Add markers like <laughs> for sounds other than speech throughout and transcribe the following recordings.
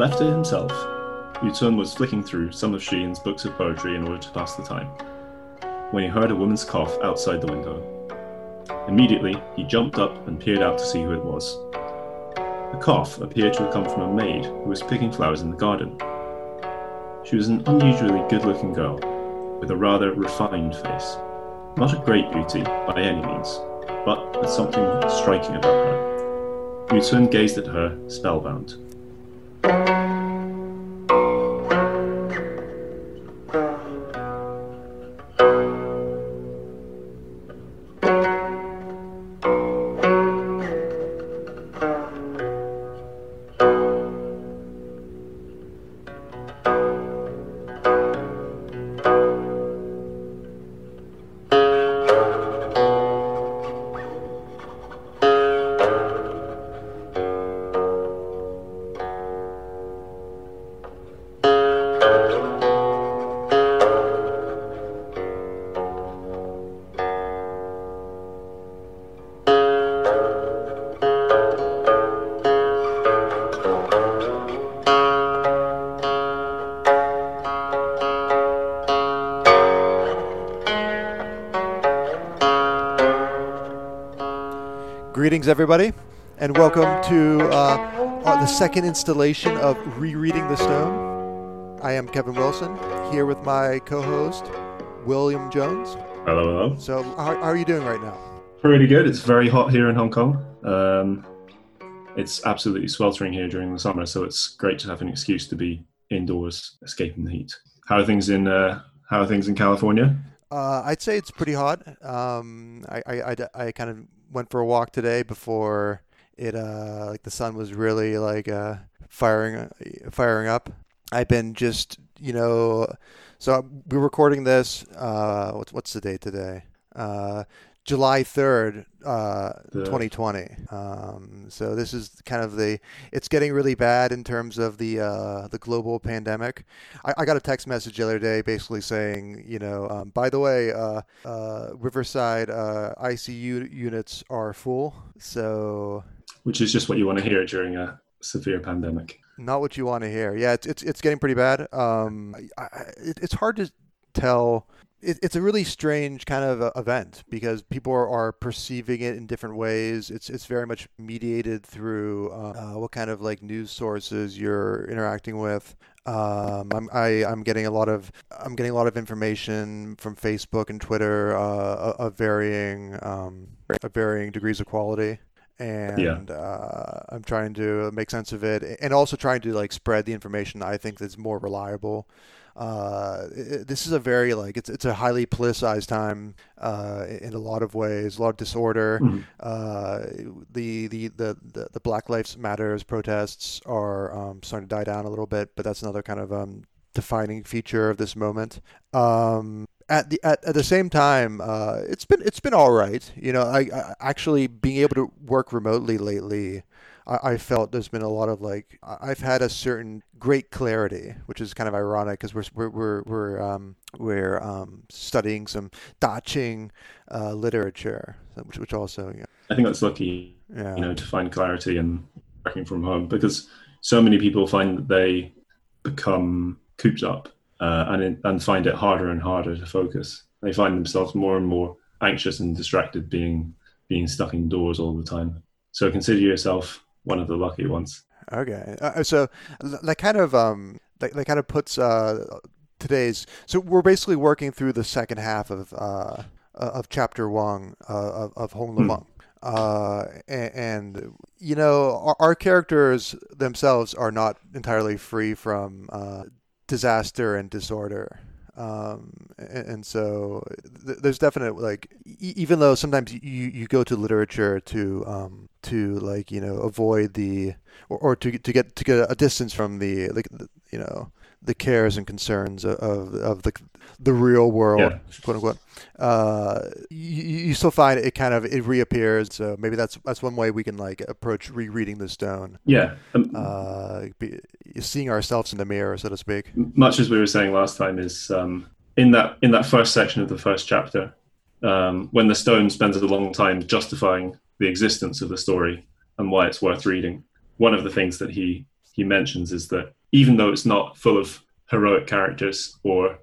Left to himself, Yucun was flicking through some of Shiyin's books of poetry in order to pass the time, when he heard a woman's cough outside the window. Immediately, he jumped up and peered out to see who it was. The cough appeared to have come from a maid who was picking flowers in the garden. She was an unusually good looking girl, with a rather refined face. Not a great beauty by any means, but with something striking about her. Yucun gazed at her, spellbound. Greetings, everybody, and welcome to uh, uh, the second installation of Rereading the Stone. I am Kevin Wilson, here with my co host, William Jones. Hello, hello. So, how, how are you doing right now? Pretty good. It's very hot here in Hong Kong. Um, it's absolutely sweltering here during the summer, so it's great to have an excuse to be indoors, escaping the heat. How are things in uh, How are things in California? Uh, I'd say it's pretty hot. Um, I, I, I, I kind of went for a walk today before it uh like the sun was really like uh firing firing up. I've been just you know so we're recording this uh what's what's the date today? Uh July 3rd, uh, 2020. Um, so this is kind of the, it's getting really bad in terms of the uh, the global pandemic. I, I, got a text message the other day basically saying, you know, um, by the way, uh, uh Riverside uh, ICU units are full. So, which is just what you want to hear during a severe pandemic. Not what you want to hear. Yeah, it's it's, it's getting pretty bad. Um, I, it, it's hard to tell it, it's a really strange kind of event because people are, are, perceiving it in different ways. It's it's very much mediated through uh, uh, what kind of like news sources you're interacting with. Um, I'm I, am i am getting a lot of I'm getting a lot of information from Facebook and Twitter uh, of varying um, of varying degrees of quality and yeah. uh, I'm trying to make sense of it, and also trying to like spread the information I think that's more reliable uh, it, this is a very like it's it's a highly politicized time uh, in a lot of ways, a lot of disorder. Mm-hmm. Uh, the, the, the the the Black Lives Matters protests are um, starting to die down a little bit, but that's another kind of um, defining feature of this moment. Um, at the at, at the same time, uh, it's been it's been all right. You know, I, I, actually being able to work remotely lately I, I felt there's been a lot of like I've had a certain great clarity, which is kind of ironic because we're we're we're we're, um, we're um, studying some Da Qing uh, literature, which which also yeah. I think that's lucky, yeah. you know, to find clarity and working from home because so many people find that they become cooped up uh, and and find it harder and harder to focus. They find themselves more and more anxious and distracted, being being stuck indoors all the time. So consider yourself one of the lucky ones. Okay, uh, so that kind of um that, that kind of puts uh today's so we're basically working through the second half of uh of chapter one uh, of of Hong Lou Meng. Uh, and, and, you know our, our, characters themselves are not entirely free from uh, disaster and disorder um, and, and, so th- there's definite like e- even though sometimes you, you go to literature to um, to like you know avoid the or, or to to get to get a distance from the like you know the cares and concerns of of the the real world, yeah. quote unquote. Uh, you, you, still find it kind of it reappears. So maybe that's that's one way we can like approach rereading the stone. Yeah, um, uh, be, seeing ourselves in the mirror, so to speak. Much as we were saying last time, is um, in that in that first section of the first chapter, um, when the stone spends a long time justifying the existence of the story and why it's worth reading. One of the things that he he mentions is that even though it's not full of heroic characters or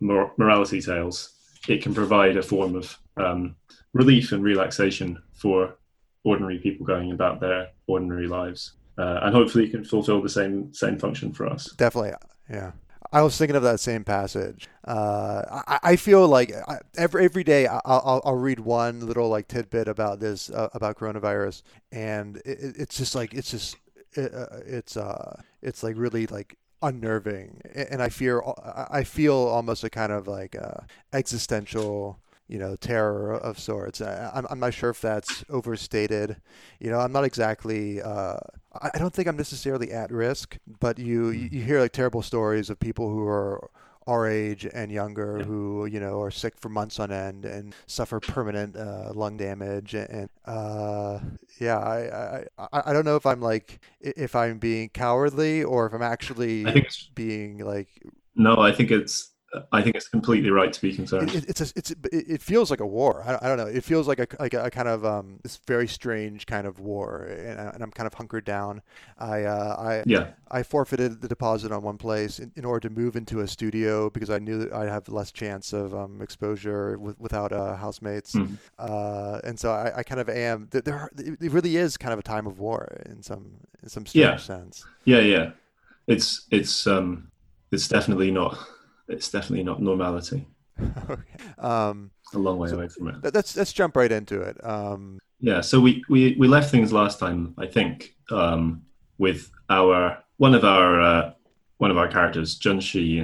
mor- morality tales, it can provide a form of um, relief and relaxation for ordinary people going about their ordinary lives. Uh, and hopefully it can fulfill the same same function for us. Definitely, yeah. I was thinking of that same passage. Uh, I, I, feel like I, every every day I'll, I'll, I'll, read one little like tidbit about this uh, about coronavirus, and it, it's just like it's just it, uh, it's uh it's like really like unnerving, and I fear I feel almost a kind of like uh, existential you know, terror of sorts. I, am not sure if that's overstated. You know, I'm not exactly. Uh, I don't think I'm necessarily at risk, but you you hear like terrible stories of people who are our age and younger who you know are sick for months on end and suffer permanent uh, lung damage and uh, yeah I, I I don't know if I'm like if I'm being cowardly or if I'm actually being like no I think it's I think it's completely right to be concerned. It, it's a, it's it feels like a war. I, I don't know. It feels like a like a, a kind of um, this very strange kind of war, and, and I'm kind of hunkered down. I uh, I yeah. I forfeited the deposit on one place in, in, order to move into a studio because I knew that I'd have less chance of um, exposure with, without uh, housemates, mm. uh, and so I, I, kind of am. There, it really is kind of a time of war in some in some strange yeah. sense. Yeah, yeah. It's it's um it's definitely not it's definitely not normality. <laughs> okay. Um, a long way so away from it. Let's let's jump right into it. Um, yeah, so we, we we left things last time, I think, um, with our one of our uh, one of our characters, Jun Shi,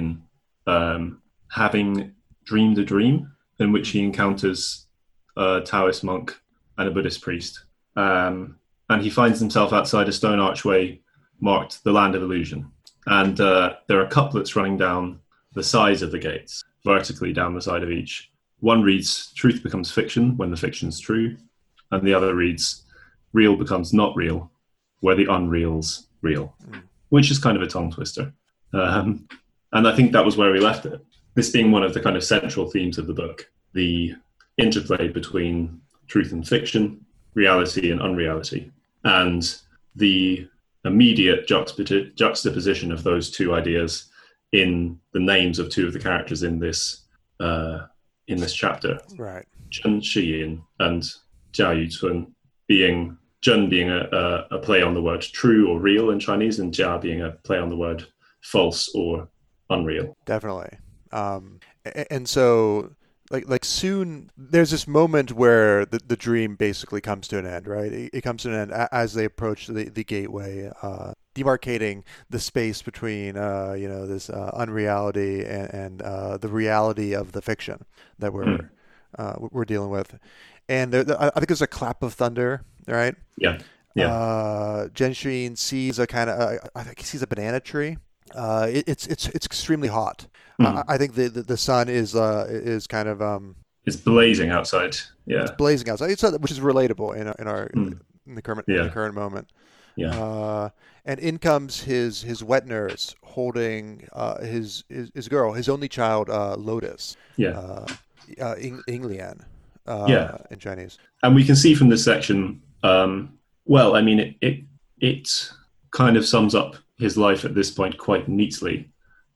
um, having dreamed a dream in which he encounters a Taoist monk and a Buddhist priest, um, and he finds himself outside a stone archway marked the Land of Illusion, and uh, there are couplets running down the size of the gates vertically down the side of each. One reads, Truth becomes fiction when the fiction's true, and the other reads, Real becomes not real where the unreal's real, which is kind of a tongue twister. Um, and I think that was where we left it. This being one of the kind of central themes of the book the interplay between truth and fiction, reality and unreality, and the immediate juxtaposition of those two ideas in the names of two of the characters in this uh, in this chapter. Right. Zhen Shiyin and Jia Yucun being Zhen being a, a, a, play on the word true or real in Chinese, and Jia being a play on the word false or unreal. Definitely. Um, and so like like soon there's this moment where the, the dream basically comes to an end right? It, it comes to an end as they approach the, the gateway uh, demarcating the space between uh, you know this uh, unreality and, and uh, the reality of the fiction that we're mm. we're dealing with. And there, I think there's a clap of thunder right? Yeah. Yeah. Uh, Genshin sees a kind of uh, I think he sees a banana tree uh, it, it's it's it's extremely hot. Mm. I, I, think the, the, the sun is uh, is kind of um, it's blazing outside. Yeah, it's blazing outside. It's, which is relatable in in our mm. in the current yeah. in the current moment. Yeah. Uh, and in comes his his wet nurse holding uh, his, his, his girl, his only child, uh, Lotus. Yeah. Uh, uh, Yinglian. Uh, yeah. In Chinese. And we can see from this section. Um, well, I mean, it, it it kind of sums up his life at this point quite neatly.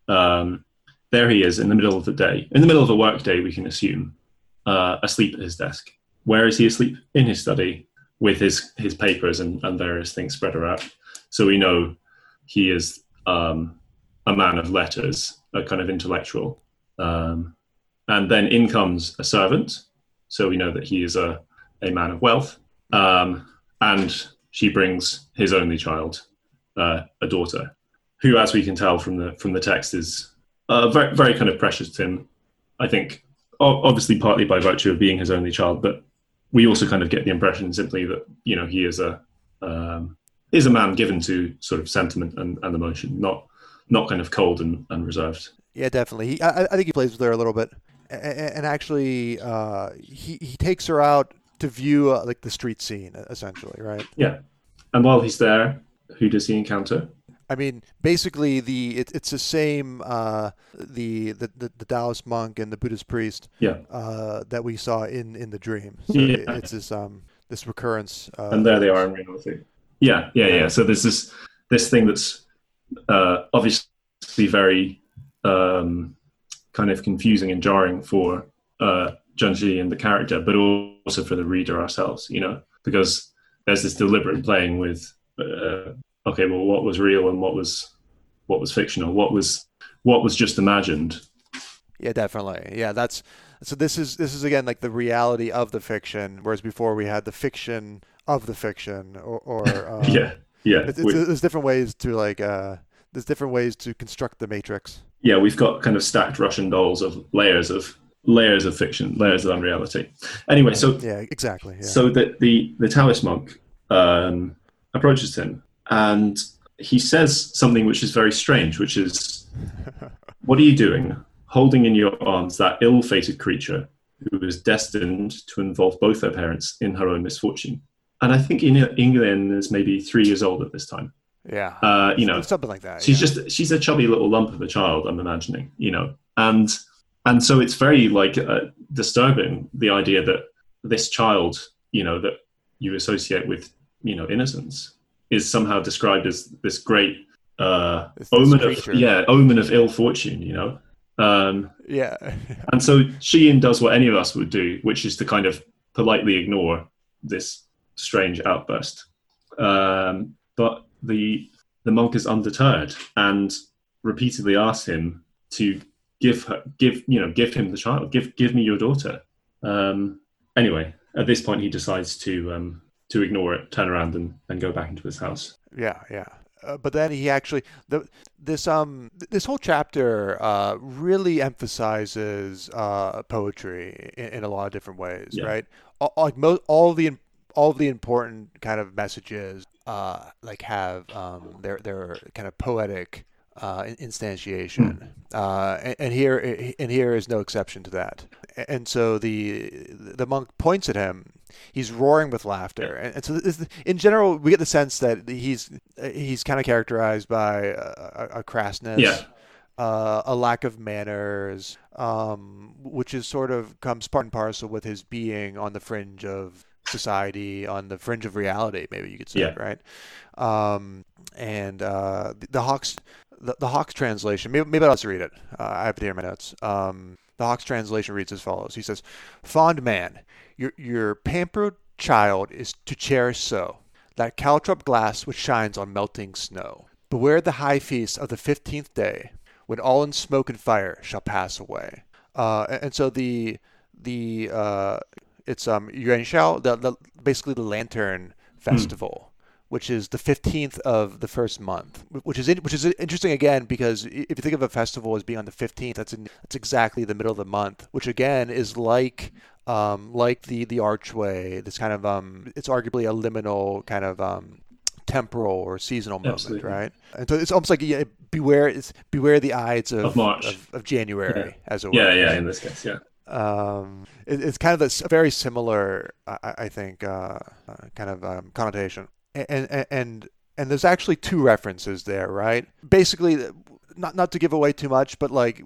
Um, there he is in the middle of the day, in the middle of a work day, we can assume, uh, asleep at his desk. Where is he asleep? In his study with his, his papers and, and various things spread around. So we know he is um, a man of letters, a kind of intellectual. Um, and then in comes a servant. So we know that he is a, a man of wealth. Um, and she brings his only child, uh, a daughter, who, as we can tell from the from the text, is uh, very very kind of precious to him. I think, obviously, partly by virtue of being his only child, but we also kind of get the impression simply that you know he is a um, is a man given to sort of sentiment and, and emotion, not not kind of cold and, and reserved. Yeah, definitely. He, I, I think he plays with her a little bit, and, and actually, uh, he he takes her out to view uh, like the street scene, essentially, right? Yeah, and while he's there, who does he encounter? I mean, basically, the it, it's the same uh, the, the the Taoist monk and the Buddhist priest yeah. uh, that we saw in, in the dream. So yeah. it's this um this recurrence. Uh, and there they are in reality. Yeah, yeah, yeah. So there's this this thing that's uh, obviously very um, kind of confusing and jarring for uh, Junji and the character, but also for the reader ourselves, you know, because there's this deliberate playing with, uh, okay, well, what was real and what was what was fictional, what was what was just imagined. Yeah, definitely. Yeah, that's so. This is this is again like the reality of the fiction, whereas before we had the fiction of the fiction, or, or <laughs> uh, yeah, yeah. It's, it's, there's different ways to like uh, there's different ways to construct the matrix. Yeah, we've got kind of stacked Russian dolls of layers of layers of fiction, layers of unreality. Anyway, so yeah, exactly. Yeah. So that the the Taoist monk um, approaches him and he says something which is very strange, which is, "What are you doing, holding in your arms that ill-fated creature who is destined to involve both her parents in her own misfortune?" And I think Yinglian is maybe three years old at this time. Yeah, uh, you know, something like that. She's yeah. just she's a chubby little lump of a child. I'm imagining, you know, and and so it's very like uh, disturbing the idea that this child, you know, that you associate with you know innocence is somehow described as this great uh, this omen of yeah omen of ill fortune you know? Um, yeah. <laughs> and so Sheen does what any of us would do which is to kind of politely ignore this strange outburst. Um, but the the monk is undeterred and repeatedly asks him to give her give you know give him the child give give me your daughter. Um, anyway at this point he decides to um, to ignore it, turn around, and, and go back into his house. Yeah, yeah. Uh, but then he actually the this um this whole chapter uh, really emphasizes uh, poetry in, in, a lot of different ways, yeah. right? All, like most all the all the important kind of messages uh, like have um, their their kind of poetic uh, instantiation, mm. uh, and, and, here and here is no exception to that. And so the the monk points at him. He's roaring with laughter, and, and so this, in general, we get the sense that he's he's kind of characterized by a, a crassness. Yeah. Uh, a lack of manners, um, which is sort of comes part and parcel with his being on the fringe of society, on the fringe of reality, maybe you could say, yeah. right? Um, and uh, the, the, Hawkes the, the Hawkes translation, maybe, maybe I'll just read it. Uh, I have it here in my notes. Um, the Hawkes translation reads as follows He says, Fond man, your, your pampered child is to cherish so, that caltrop glass which shines on melting snow. Beware the high feast of the fifteenth day, when all in smoke and fire shall pass away. Uh, and, and, so the the uh, it's um Yuanxiao, the, the basically the lantern hmm. festival which is the 15th of the first month, which is which is interesting again because if you think of a festival as being on the 15th, that's in, that's exactly the middle of the month, which again is like um, like the the archway. This kind of um, it's arguably a liminal kind of um, temporal or seasonal moment, Absolutely. right? And so it's almost like yeah, beware it's beware the Ides of of, March. of, of January yeah. as it were. Yeah, yeah, in this case, yeah. Um, it, it's kind of a very similar, I, I think, uh, uh, kind of um, connotation and and and there's actually two references there, right? Basically, not not to give away too much, but like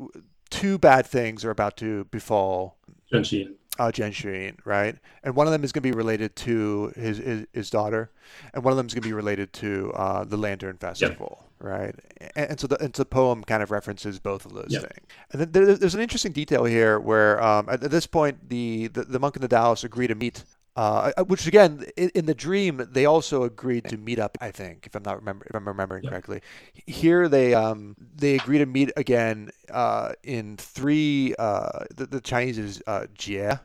two bad things are about to befall Genshin. Uh, Genshin, right? And one of them is going to be related to his, his, his daughter, and one of them is going to be related to uh, the Lantern Festival, yep. right? And, and, so the and so the poem kind of references both of those yep. things. And then there, there's an interesting detail here where um, at, at, this point the, the, the monk and the Taoist agree to meet uh, which again, in, in, the dream, they also agreed to meet up. I think, if I'm not remember, if I'm remembering yep. correctly, here they um they agree to meet again uh, in three. Uh, the, the Chinese is uh, jie,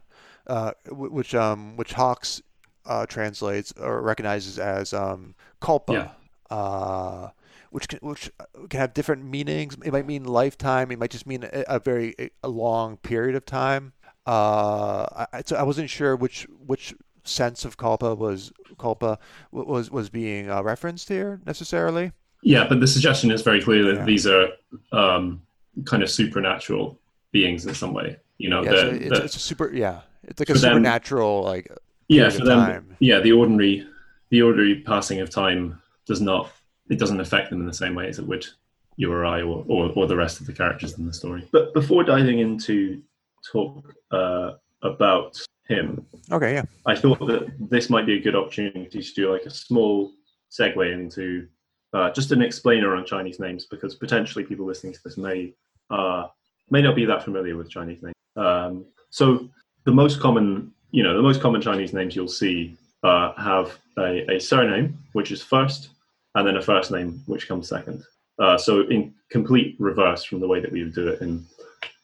uh, which um which Hawkes uh, translates or recognizes as um kalpa. Yeah. Uh, which can, which can have different meanings. It might mean lifetime. It might just mean a, a very a long period of time. Uh, I, so I wasn't sure which which sense of culpa was kalpa was was being uh, referenced here necessarily. Yeah, but the suggestion is very clear that yeah. these are um, kind of supernatural beings in some way. You know, yeah, so it's, it's, a super yeah, it's like a supernatural them, like yeah for them time. yeah the ordinary the ordinary passing of time does not it doesn't affect them in the same way as it would you or I or, or, or the rest of the characters in the story. But before diving into talk uh, about him. Okay, yeah. I thought that this might be a good opportunity to do like a small segue into uh, just an explainer on Chinese names because potentially people listening to this may uh, may not be that familiar with Chinese names. Um, so the most common, you know, the most common Chinese names you'll see uh, have a, a, surname which is first, and then a first name which comes second. Uh, so in complete reverse from the way that we would do it in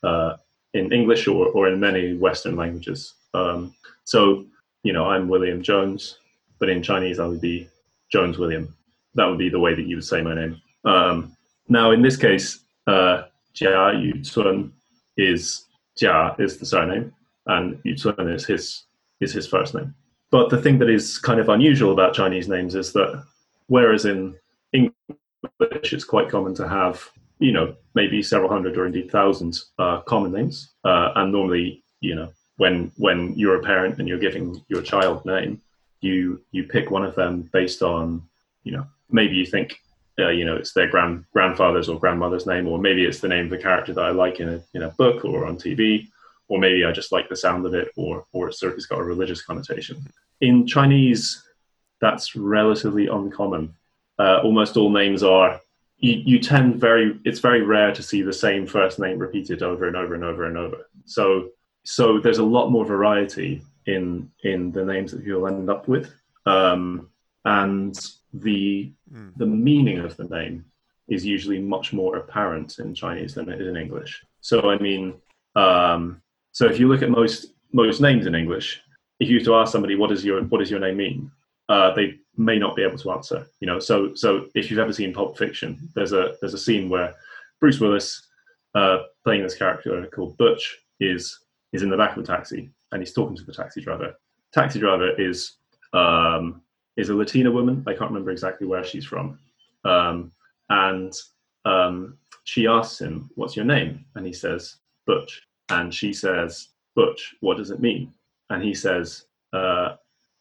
uh, in English or, or in many Western languages. Um, so you know, I'm William Jones, but in Chinese I would be Jones William. That would be the way that you would say my name. Um, now, in this case, uh, Jia Yucun is Jia is the surname, and Yuzun is his is his first name. But the thing that is kind of unusual about Chinese names is that whereas in English it's quite common to have you know maybe several hundred or indeed thousands uh, common names, uh, and normally you know when when you're a parent and you're giving your child name, you you pick one of them based on you know maybe you think uh, you know it's their grand grandfather's or grandmother's name, or maybe it's the name of a character that I like in a in a book or on TV, or maybe I just like the sound of it, or or it's of got a religious connotation. In Chinese, that's relatively uncommon. Uh, almost all names are. You, you tend very. It's very rare to see the same first name repeated over and over and over and over. So so there's a lot more variety in in the names that you'll end up with. Um, and the mm. the meaning of the name is usually much more apparent in Chinese than it is in English. So I mean, um, so if you look at most most names in English, if you were to ask somebody what does your what does your name mean, uh, they may not be able to answer. You know, so so if you've ever seen Pulp Fiction, there's a there's a scene where Bruce Willis, uh, playing this character called Butch, is is in the back of a taxi and he's talking to the taxi driver. Taxi driver is um, is a Latina woman. I can't remember exactly where she's from. Um, and um, she asks him, What's your name? And he says, Butch. And she says, Butch, what does it mean? And he says, uh,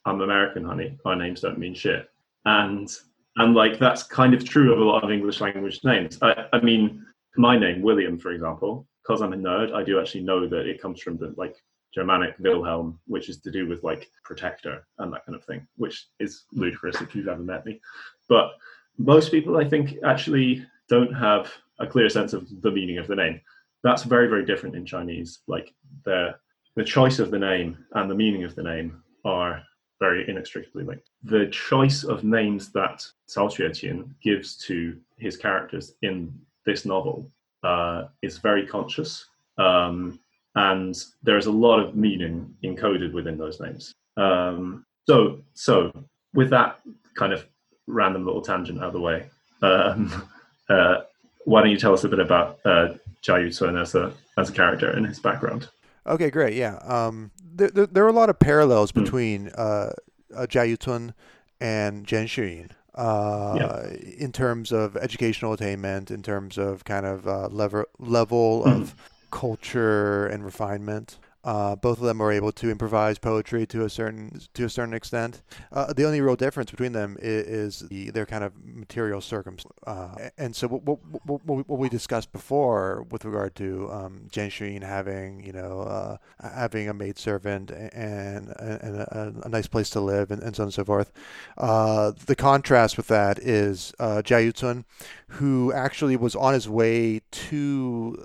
I'm American, honey. Our names don't mean shit. And and like that's kind of true of a lot of English language names. I, I mean, my name, William, for example, because I'm a nerd, I do actually know that it comes from the like Germanic Wilhelm, which is to do with like protector and that kind of thing, which is ludicrous if you've ever met me. But most people, I think, actually don't have a clear sense of the meaning of the name. That's very, very different in Chinese. Like the the choice of the name and the meaning of the name are very inextricably linked. The choice of names that Cao Xueqin gives to his characters in this novel uh, is very conscious. Um, and there's a lot of meaning encoded within those names. Um, so, so with that kind of random little tangent out of the way, um, <laughs> uh, why don't you tell us a bit about uh, Jia as a as a character and his background? Okay, great. Yeah, um, there, there, there, are a lot of parallels hmm. between mm. uh, uh, Jia Yucun and Zhen Shiyin. Uh, yeah. in terms of educational attainment, in terms of kind of uh, lever, level mm. of culture and refinement. Uh, both of them are able to improvise poetry to a certain to a certain extent. Uh, the only real difference between them is, is the, their kind of material circumstance. Uh, and so, what, what, what, what, we discussed before with regard to um, Jian having you know uh, having a maid servant and, and a, a, nice place to live and, and so on and so forth. Uh, the contrast with that is uh, Jia Yucun, who actually was on his way to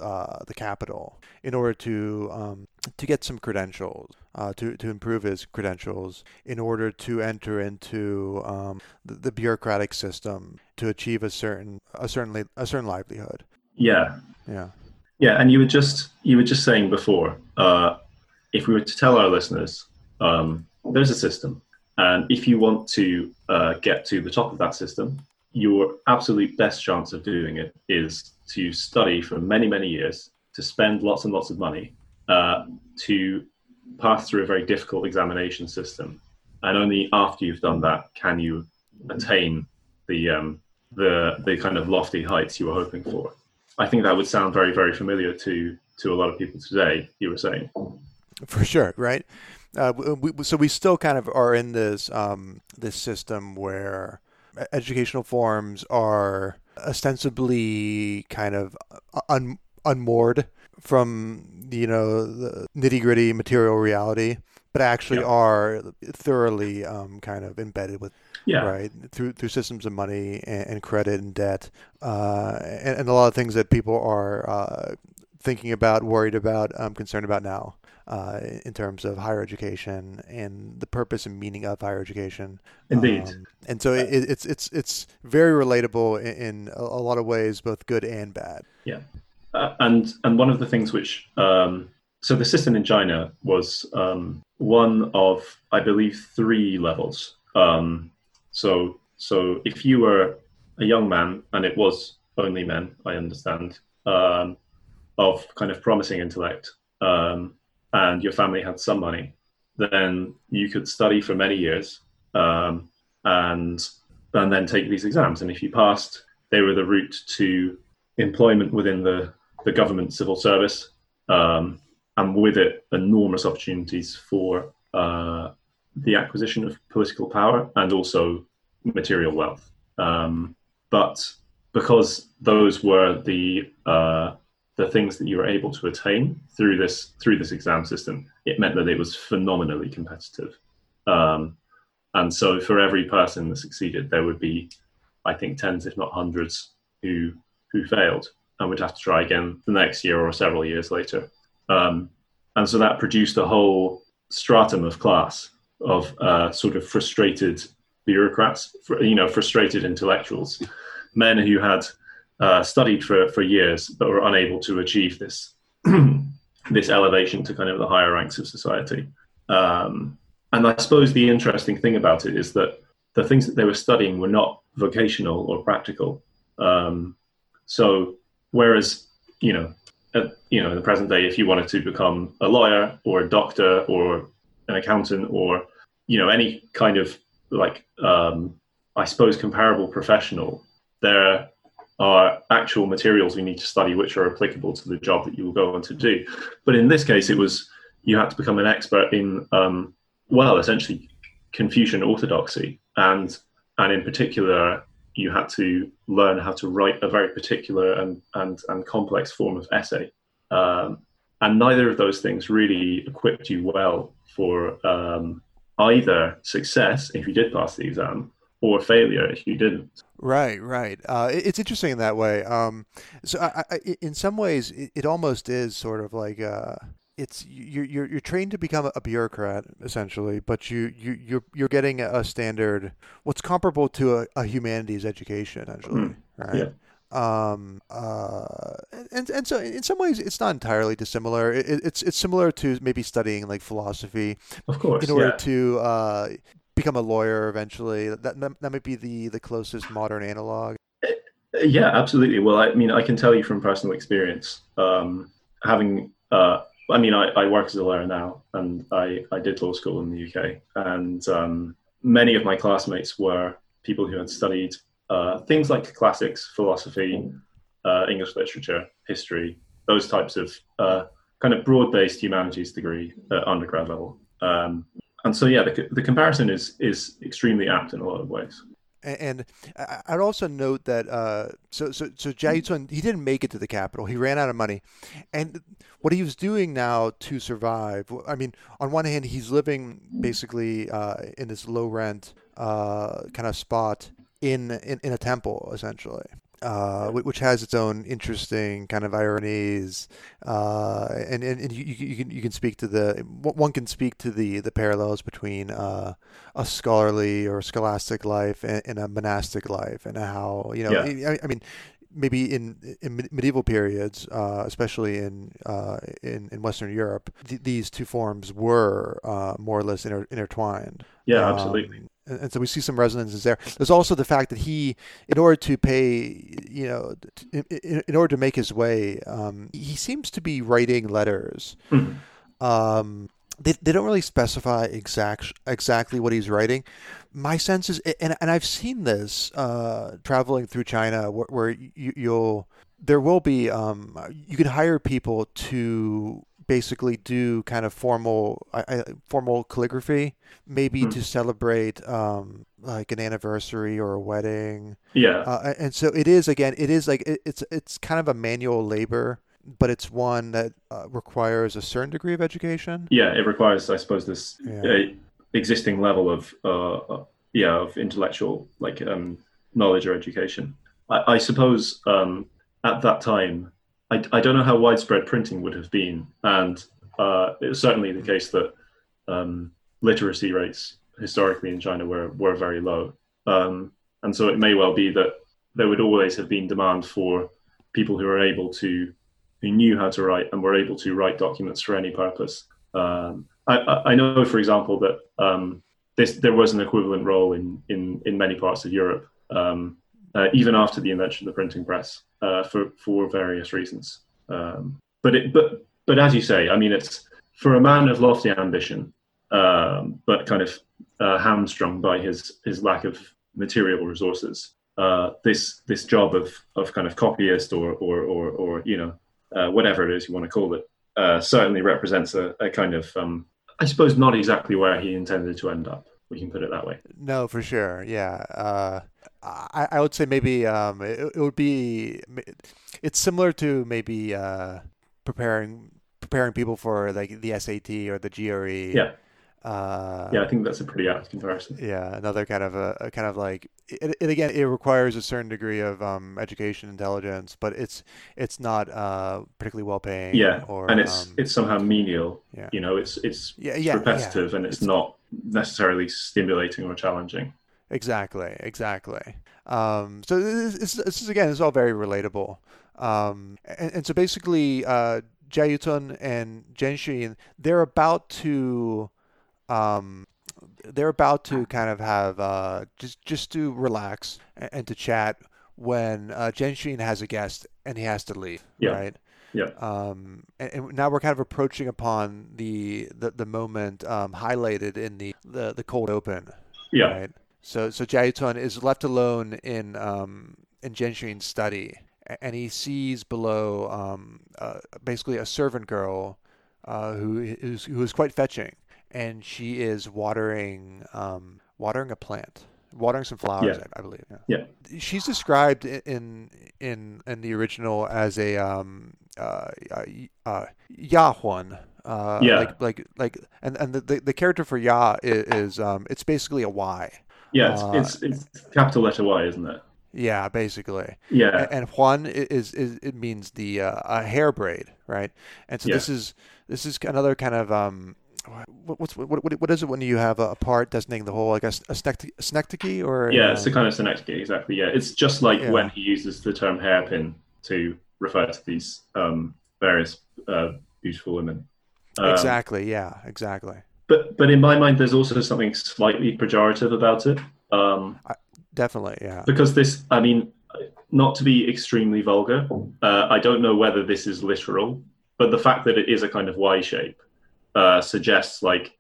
the capital in order to um, to get some credentials, uh, to to improve his credentials, in order to enter into um, the, the, bureaucratic system to achieve a certain a certainly a certain livelihood. Yeah. Yeah. Yeah, and you were just you were just saying before, uh, if we were to tell our listeners, um, there's a system, and if you want to uh, get to the top of that system, your absolute best chance of doing it is to study for many many years to spend lots and lots of money uh, to pass through a very difficult examination system, and only after you've done that can you attain the um, the the kind of lofty heights you were hoping for. I think that would sound very very familiar to to a lot of people today. You were saying, for sure, right? Uh, we, so we still kind of are in this um, this system where educational forms are ostensibly kind of un, unmoored from you know the nitty gritty material reality, but actually Yeah. are thoroughly um, kind of embedded with Yeah. right through through systems of money and, and credit and debt uh, and, and a lot of things that people are uh, thinking about worried about um, concerned about now uh, in terms of higher education and the purpose and meaning of higher education Indeed. Um, and so it, it's it's it's very relatable in, in a, lot of ways both good and bad Uh, and and one of the things which um, so the system in China was um, one of I believe three levels. Um, so so if you were a young man and it was only men, I understand, um, of kind of promising intellect, um, and your family had some money, then you could study for many years um, and and then take these exams. And if you passed, they were the route to employment within the the government civil service, um, and with it, enormous opportunities for uh, the acquisition of political power and also material wealth. Um, but because those were the uh, the things that you were able to attain through this through this exam system, it meant that it was phenomenally competitive. Um, and so, for every person that succeeded, there would be, I think, tens, if not hundreds, who who failed and we'd have to try again the next year or several years later. Um, and so that produced a whole stratum of class of uh, sort of frustrated bureaucrats, you know, frustrated intellectuals, men who had uh, studied for, for years but were unable to achieve this <clears throat> this elevation to kind of the higher ranks of society. Um, and I suppose the interesting thing about it is that the things that they were studying were not vocational or practical. Um, so whereas you know at, you know in the present day if you wanted to become a lawyer or a doctor or an accountant or you know any kind of like um, i suppose comparable professional there are actual materials you need to study which are applicable to the job that you will go on to do. But in this case it was you had to become an expert in um, well essentially confucian orthodoxy and and in particular you had to learn how to write a very particular and, and, and complex form of essay. Um, and neither of those things really equipped you well for um, either success if you did pass the exam or failure if you didn't. Right, right. Uh, it's interesting in that way. Um, so, I, I, in some ways, it, it almost is sort of like uh, it's you're you're you're trained to become a bureaucrat essentially, but you you you're you're getting a standard what's comparable to a, a humanities education essentially, Mm, right? Um, uh, and and so in some ways, it's not entirely dissimilar. It, it- it's it's similar to maybe studying like philosophy Of course, in order yeah. to uh, become a lawyer eventually. That, that that might be the the closest modern analog. Yeah, absolutely. Well, I mean, I can tell you from personal experience, um, having, uh, I mean, I, I work as a lawyer now, and I, I did law school in the UK, and um, many of my classmates were people who had studied uh, things like classics, philosophy, uh, English literature, history, those types of uh, kind of broad-based humanities degree at undergrad level. Um, and so, yeah, the, the comparison is is extremely apt in a lot of ways. And I'd also note that uh, so so so Jia Yucun, he didn't make it to the capital. He ran out of money, and what he was doing now to survive. I mean, on one hand, he's living basically uh, in this low rent uh, kind of spot in, in in a temple, essentially. Uh, which has its own interesting kind of ironies, uh, and and, and you, you can you can speak to the one can speak to the the parallels between uh, a scholarly or scholastic life and, and a monastic life, and how you know. Yeah. I, I mean, maybe in in medieval periods, uh, especially in uh, in in Western Europe, th- these two forms were uh, more or less inter- intertwined. Yeah, Um, absolutely. And, and so we see some resonances there. There's also the fact that he, in order to pay, you know, in, in, in order to make his way, um, he seems to be writing letters. Mhm. Um, they, they don't really specify exact exactly what he's writing. My sense is, and and I've seen this uh, traveling through China, where, where you, you'll there will be um, you can hire people to basically do kind of formal I, I, formal calligraphy, maybe Hmm. to celebrate um, like an anniversary or a wedding. Yeah. Uh, and so it is again. It is like it, it's it's kind of a manual labor but it's one that uh, requires a certain degree of education. Yeah, it requires, I suppose, this Yeah. uh, existing level of uh, uh, yeah of intellectual like um, knowledge or education. I, I suppose um, at that time, I, I don't know how widespread printing would have been, and uh, it's certainly the case that um, literacy rates historically in China were were very low, um, and so it may well be that there would always have been demand for people who are able to who knew how to write and were able to write documents for any purpose. Um, I, I I know, for example, that um, this there was an equivalent role in in, in many parts of Europe, um, uh, even after the invention of the printing press, uh, for for various reasons. Um, but it but but as you say, I mean, it's for a man of lofty ambition, um, but kind of uh, hamstrung by his his lack of material resources. Uh, this this job of of kind of copyist or or or, or you know uh, whatever it is you want to call it uh, certainly represents a, a kind of um, I suppose not exactly where he intended to end up. We can put it that way. No, for sure. Yeah. I, I would say maybe um, it, it would be it's similar to maybe uh, preparing preparing people for like the SAT or the GRE. Yeah. Uh, Yeah, I think that's a pretty apt comparison. yeah, another kind of a, a kind of like it, it again it requires a certain degree of um, education intelligence, but it's it's not uh, particularly well paying. Yeah, or, and it's um, it's somehow menial. yeah. You know, it's it's yeah yeah yeah. repetitive and it's, It's- not necessarily stimulating or challenging. Exactly, exactly. Um, so this, this, this is again, it's all very relatable. Um, and, and so basically, uh, Jia Yucun and Genshin, they're about to, um, they're about to kind of have uh, just just to relax and, and to chat when uh, Genshin has a guest and he has to leave, Yeah. right? Yeah. Um, and, and now we're kind of approaching upon the the, the moment um, highlighted in the, the, the cold open. Yeah, Right. So so Jaiton is left alone in um in Genshin's study, and he sees below um uh, basically a servant girl, uh, who is who is quite fetching, and she is watering um watering a plant, watering some flowers, Yeah. I, I believe. Yeah. Yeah. She's described in in in the original as a um uh uh, uh Yahuan. Uh, Yeah. like like like and and the, the, the character for Ya is, is um it's basically a Y. yeah. It's, Uh, it's it's capital letter Y, isn't it? Yeah, basically. Yeah, A- And Juan is is it means the uh, a hair braid, right? And so Yeah. this is this is another kind of um what, what's what, what what is it when you have a part designating the whole like a, a a synecdoche or yeah. uh, It's the kind of synecdoche, exactly. Yeah, it's just like Yeah. when he uses the term hairpin to refer to these um, various uh, beautiful women. Um, exactly yeah exactly But but in my mind, there's also something slightly pejorative about it. Um, definitely yeah because this i mean not to be extremely vulgar uh, i don't know whether this is literal but the fact that it is a kind of y shape uh, suggests like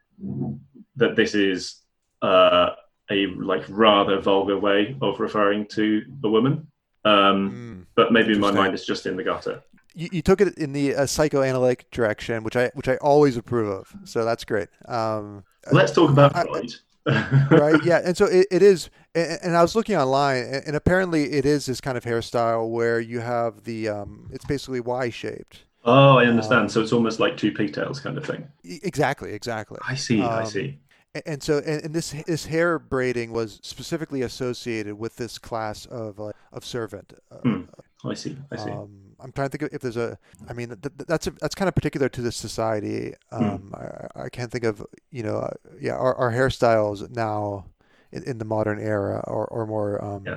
that this is uh, a like rather vulgar way of referring to a woman um, Mm. but maybe in my mind it's just in the gutter you, you took it in the uh, psychoanalytic direction which I which I always approve of so that's great. Um let's talk about I- Freud. <laughs> Right yeah and so it, it is and, and i was looking online and, and apparently it is this kind of hairstyle where you have the um it's basically y shaped oh i understand. Um, so it's almost like two pigtails kind of thing. Exactly exactly. I see i Um, see. and so and, this this hair braiding was specifically associated with this class of uh, of servant uh, Hmm. i see i see. um, I'm trying to think if there's a. I mean, th- th- that's a, that's kind of particular to this society. Hmm. Um, I, I can't think of you know, uh, yeah, our, our hairstyles now in, in the modern era are, are more um, Yeah.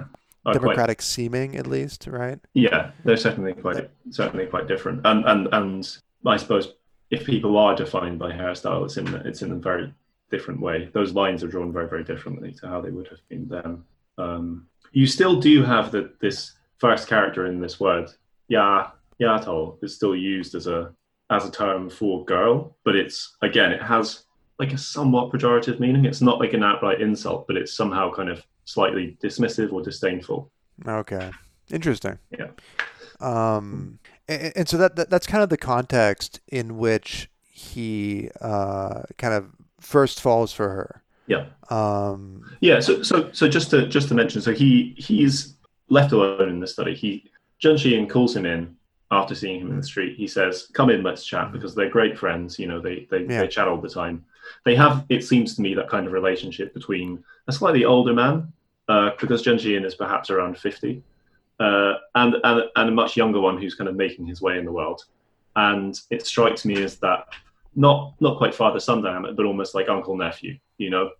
Are quite- democratic seeming, at least, right? Yeah, they're certainly quite certainly quite different, and and and I suppose if people are defined by hairstyle, it's in it's in a very different way. Those lines are drawn very very differently to how they would have been then. Um, you still do have the this first character in this word, ya yato, is still used as a as a term for girl, but it's again it has like a somewhat pejorative meaning. It's not like an outright insult, but it's somehow kind of slightly dismissive or disdainful. Okay, interesting. Yeah. Um, and, and so that, that that's kind of the context in which he uh, kind of first falls for her. Yeah. Um, Yeah, so so so just to just to mention, so he he's left alone in the study. He Zheng Xian calls him in after seeing him in the street, he says, "Come in, let's chat," because they're great friends. You know, they they, Yeah. they chat all the time. They have, it seems to me, that kind of relationship between a slightly older man, uh, because Jen Jian is perhaps around fifty, uh, and, and and a much younger one who's kind of making his way in the world. And it strikes me as that not not quite father son dynamic, but almost like uncle nephew. You know,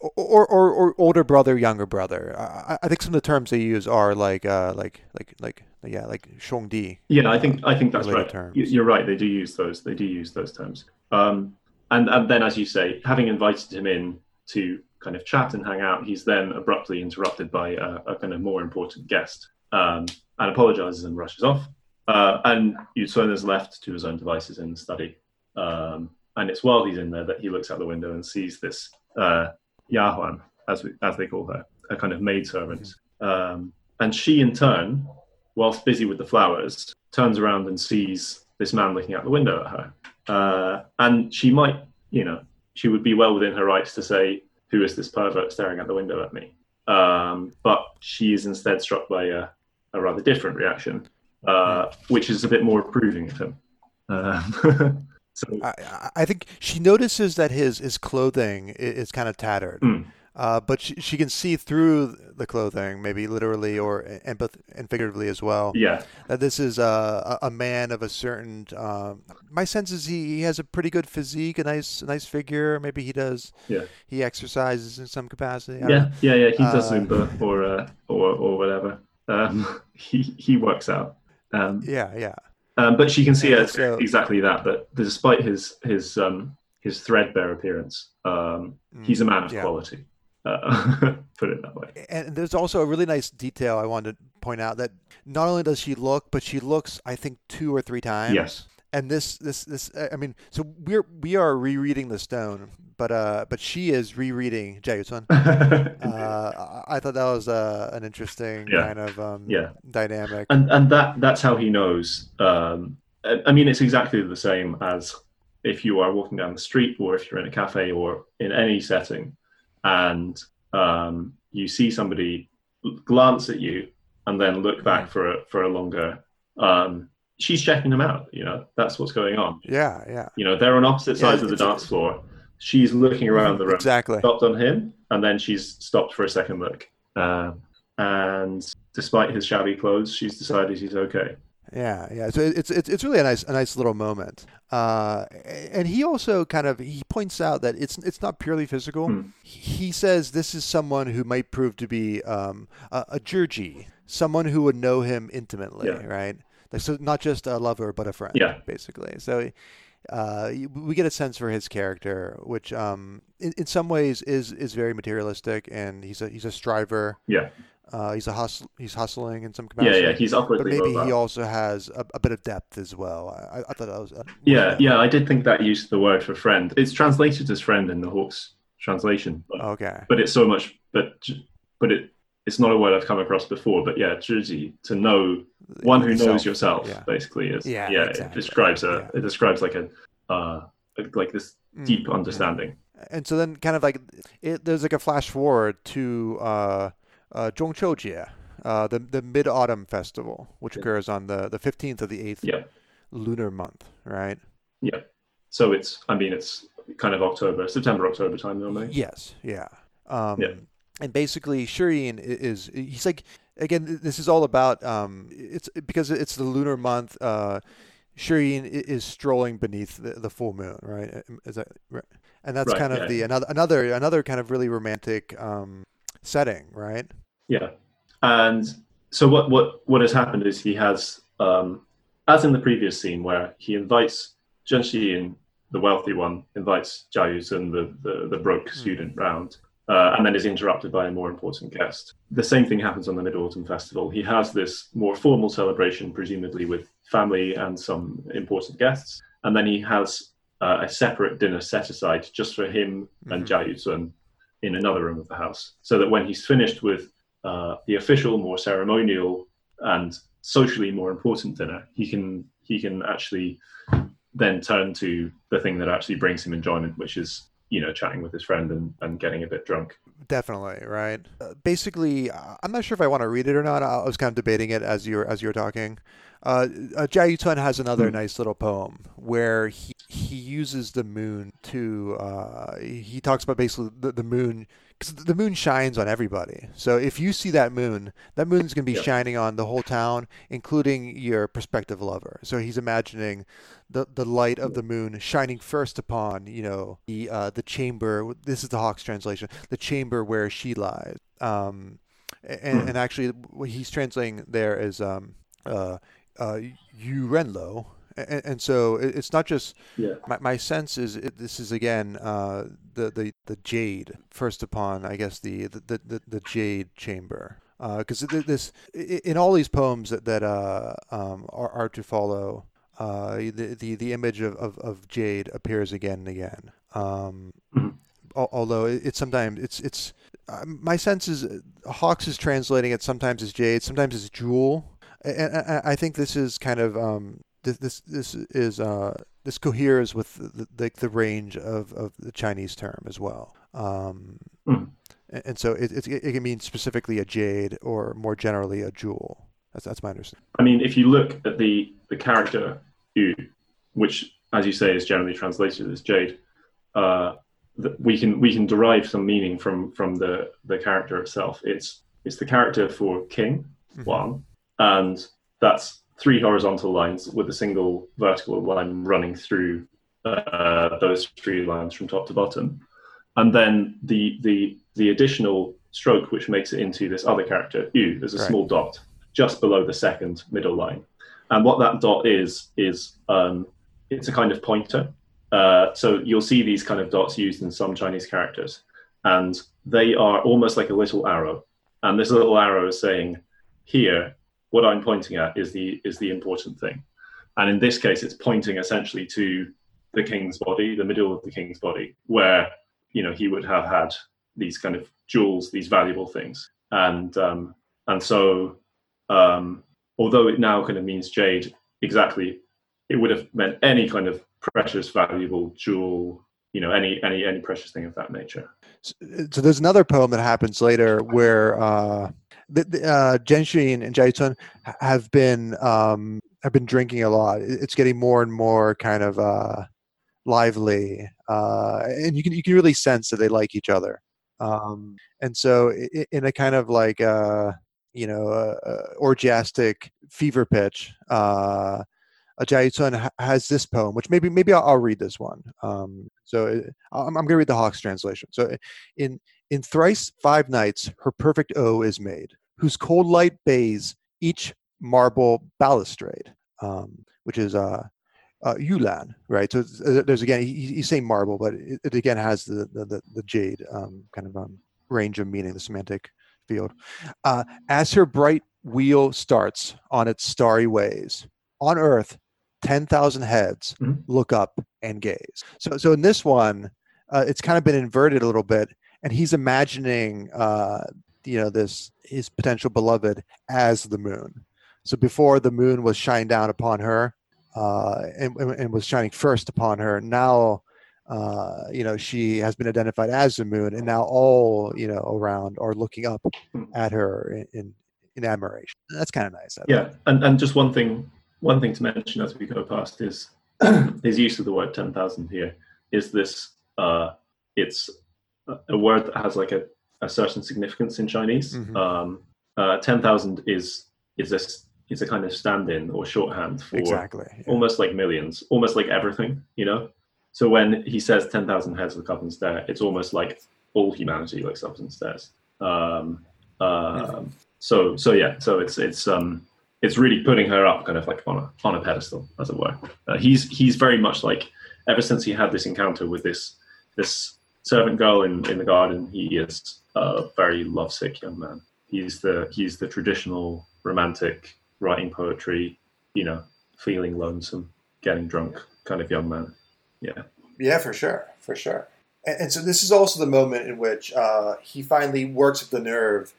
or, or, or older brother, younger brother. I, I think some of the terms they use are like uh, like like like yeah, like xiongdi. Yeah, I think I think that's right. terms. You- You're right. They do use those. They do use those terms. Um, and and then, as you say, having invited him in to kind of chat and hang out, he's then abruptly interrupted by a, a kind of more important guest um, and apologizes and rushes off. Uh, and Yucun is left to his own devices in the study. Um, and it's while he's in there that he looks out the window and sees this uh, Yahuan, as we, as they call her, a kind of maidservant. Um, and she, in turn, whilst busy with the flowers, turns around and sees this man looking out the window at her. Uh, and she might, you know, she would be well within her rights to say, Who is this pervert staring out the window at me? Um, but she is instead struck by a, a rather different reaction, uh, which is a bit more approving of him. Uh, <laughs> so, I, I- think she notices that his his clothing is kind of tattered, Mm. uh, but she, she can see through the clothing, maybe literally or empath- and figuratively as well. yeah, That this is a, a a man of a certain. Um, my sense is he, he has a pretty good physique, a nice a nice figure. Maybe he does. Yeah. He exercises in some capacity. I yeah, yeah, yeah. He does Uh, Zumba or, uh, or, or whatever. Um, <laughs> he, he works out. Um, Yeah, yeah. Um, but she can see Yeah, so- exactly that. That despite his his um, his threadbare appearance, um, he's a man of Mm, yeah. quality. Uh, <laughs> put it that way. And there's also a really nice detail I wanted to point out that not only does she look, but she looks, I think, two or three times. Yes. And this, this, this. I mean, so we're we are rereading the stone, but uh, but she is rereading Jaesun. <laughs> Uh, I thought that was uh, an interesting Yeah. kind of um, Yeah. dynamic. and and that that's how he knows. Um, I I mean, it's exactly the same as if you are walking down the street, or if you're in a cafe, or in any setting, and um, you see somebody glance at you and then look back for a for a longer. Um, she's checking them out. You know, that's what's going on. Yeah, yeah. You know, they're on opposite Yeah, sides of the dance floor. She's looking around the room, Exactly. stopped on him, and then she's stopped for a second look. Um, and despite his shabby clothes, she's decided he's okay. Yeah, yeah. So it's it's it's really a nice a nice little moment. Uh, and he also kind of he points out that it's it's not purely physical. Hmm. He says this is someone who might prove to be um, a, a someone who would know him intimately, Yeah. right? Like so, not just a lover but a friend. Yeah. basically. So. Uh, we get a sense for his character, which, um, in, in some ways, is is very materialistic, and he's a he's a striver. Yeah, Uh, he's a hustle, he's hustling in some yeah, capacity yeah. He's upwardly but maybe he also has a, a bit of depth as well. I, I thought that was uh, yeah, yeah. I did think that used the word for friend. It's translated as friend in the Hawkes translation, but, Okay, but it's so much. But but it it's not a word I've come across before. But yeah, Zhiji, to know one who knows Yourself, yourself yeah. basically is Yeah, yeah. It describes a Yeah. it describes like a uh like this Mm, deep mm. understanding. And so then, kind of like it, there's like a flash forward to uh, uh, Zhongqiujie, uh, the the Mid Autumn Festival, which occurs on the the 15th of the eighth Yeah. lunar month, right? Yeah. So it's, I mean, it's kind of October, September, October time normally. Yes, yeah. Um, Yeah. And basically, Shirin i- is he's like again. This is all about um, it's because it's the lunar month. Uh, Shirin i- is strolling beneath the, the full moon, right? Is that right? And that's Right, kind of yeah. the another another another kind of really romantic um, setting, right? Yeah. And so what, what, what has happened is he has, um, as in the previous scene where he invites Zhen Shiyin, the wealthy one, invites Jia Yucun, the, the, the broke student, round. Uh, and then is interrupted by a more important guest. The same thing happens on the Mid Autumn Festival. He has this more formal celebration, presumably with family and some important guests, and then he has uh, a separate dinner set aside just for him and Mhm. Jia Yucun in another room of the house, so that when he's finished with uh, the official, more ceremonial, and socially more important dinner, he can he can actually then turn to the thing that actually brings him enjoyment, which is you know chatting with his friend and, and getting a bit drunk. Definitely, right? Uh, basically, I'm not sure if I want to read it or not. I I was kind of debating it as you were as you were talking. Uh, uh, Jia Yucun has another Hmm. nice little poem where he he uses the moon to uh, he talks about basically the, the moon because the moon shines on everybody. So if you see that moon, that moon's going to be Yeah. shining on the whole town, including your prospective lover. So he's imagining the the light of the moon shining first upon you know the uh, the chamber. This is the Hawkes' translation. The chamber where she lies. Um, and, Hmm. and actually, what he's translating there is um, uh, uh, Yu Renlo. And, and so it- it's not just Yeah. my, my sense is it, this is again uh, the, the the jade first upon I guess the the, the, the jade chamber because this in all these poems that, that uh, um, are, are to follow uh, the, the the image of, of, of jade appears again and again. Um, Mhm. although it's sometimes it's it's uh, my sense is uh, Hawkes is translating it sometimes as jade, sometimes as jewel, and I, think this is kind of um, this this this is uh, this coheres with the, the the range of, of the Chinese term as well. Um, Mhm. and, so it, it it can mean specifically a jade or more generally a jewel. That's that's my understanding. I mean, if you look at the the character Yu, which, as you say, is generally translated as Jade, uh, th- we can we can derive some meaning from from the the character itself. It's it's the character for King Mhm. one, and that's three horizontal lines with a single vertical line running through uh, those three lines from top to bottom, and then the the the additional stroke which makes it into this other character u There's a Right. small dot just below the second middle line, and what that dot is is um, it's a kind of pointer. Uh, so you'll see these kind of dots used in some Chinese characters, and they are almost like a little arrow. And this little arrow is saying, "Here, what I'm pointing at is the is the important thing." And in this case, it's pointing essentially to the king's body, the middle of the king's body, where you know he would have had these kind of jewels, these valuable things, and um, and so um, although it now kind of means jade, exactly, it would have meant any kind of precious, valuable jewel, you know, any any any precious thing of that nature. So, so there's another poem that happens later where uh, the, the, uh, Genshin and Jaitun have been um, have been drinking a lot. It's getting more and more kind of uh, lively, uh, and you can you can really sense that they like each other. Um, and so, in a kind of like uh, you know uh, uh, orgiastic fever pitch, uh, Jaitun has this poem, which maybe maybe I'll, I'll read this one. Um, so it, I'm, I'm going to read the Hawkes translation. So in in thrice five nights, her perfect O is made, whose cold light bathes each marble balustrade, um, which is uh, uh, Yulan, right? So it's- uh, there's again, he, he's saying marble, but it, it again has the the, the, jade um, kind of um, range of meaning, the semantic field. Uh, as her bright wheel starts on its starry ways, on earth, ten thousand heads Mhm. look up and gaze. So, so in this one, uh, it's kind of been inverted a little bit, and he's imagining, uh, you know, this his potential beloved as the moon. So before the moon was shining down upon her, uh, and, and was shining first upon her. Now, uh, you know, she has been identified as the moon, and now all you know around are looking up at her in in, in admiration. That's kind of nice. I Yeah, and, and just one thing one thing to mention as we go past is <clears throat> his use of the word ten thousand here is this uh, it's a- word that has like a, a certain significance in Chinese. Mhm. Um, uh, ten thousand is is a is a kind of stand-in or shorthand for exactly. yeah. almost like millions, almost like everything, you know. So when he says ten thousand heads look up and stare, it's almost like all humanity looks up and stares. Um, um, So so yeah, so it's it's um it's really putting her up kind of like on a on a pedestal, as it were. Uh, he's he's very much like ever since he had this encounter with this this servant girl in, in the garden, he is a very lovesick young man. He's the he's the traditional romantic writing poetry, you know, feeling lonesome, getting drunk kind of young man. Yeah. Yeah, for sure, for sure. And, and so this is also the moment in which uh, he finally works up the nerve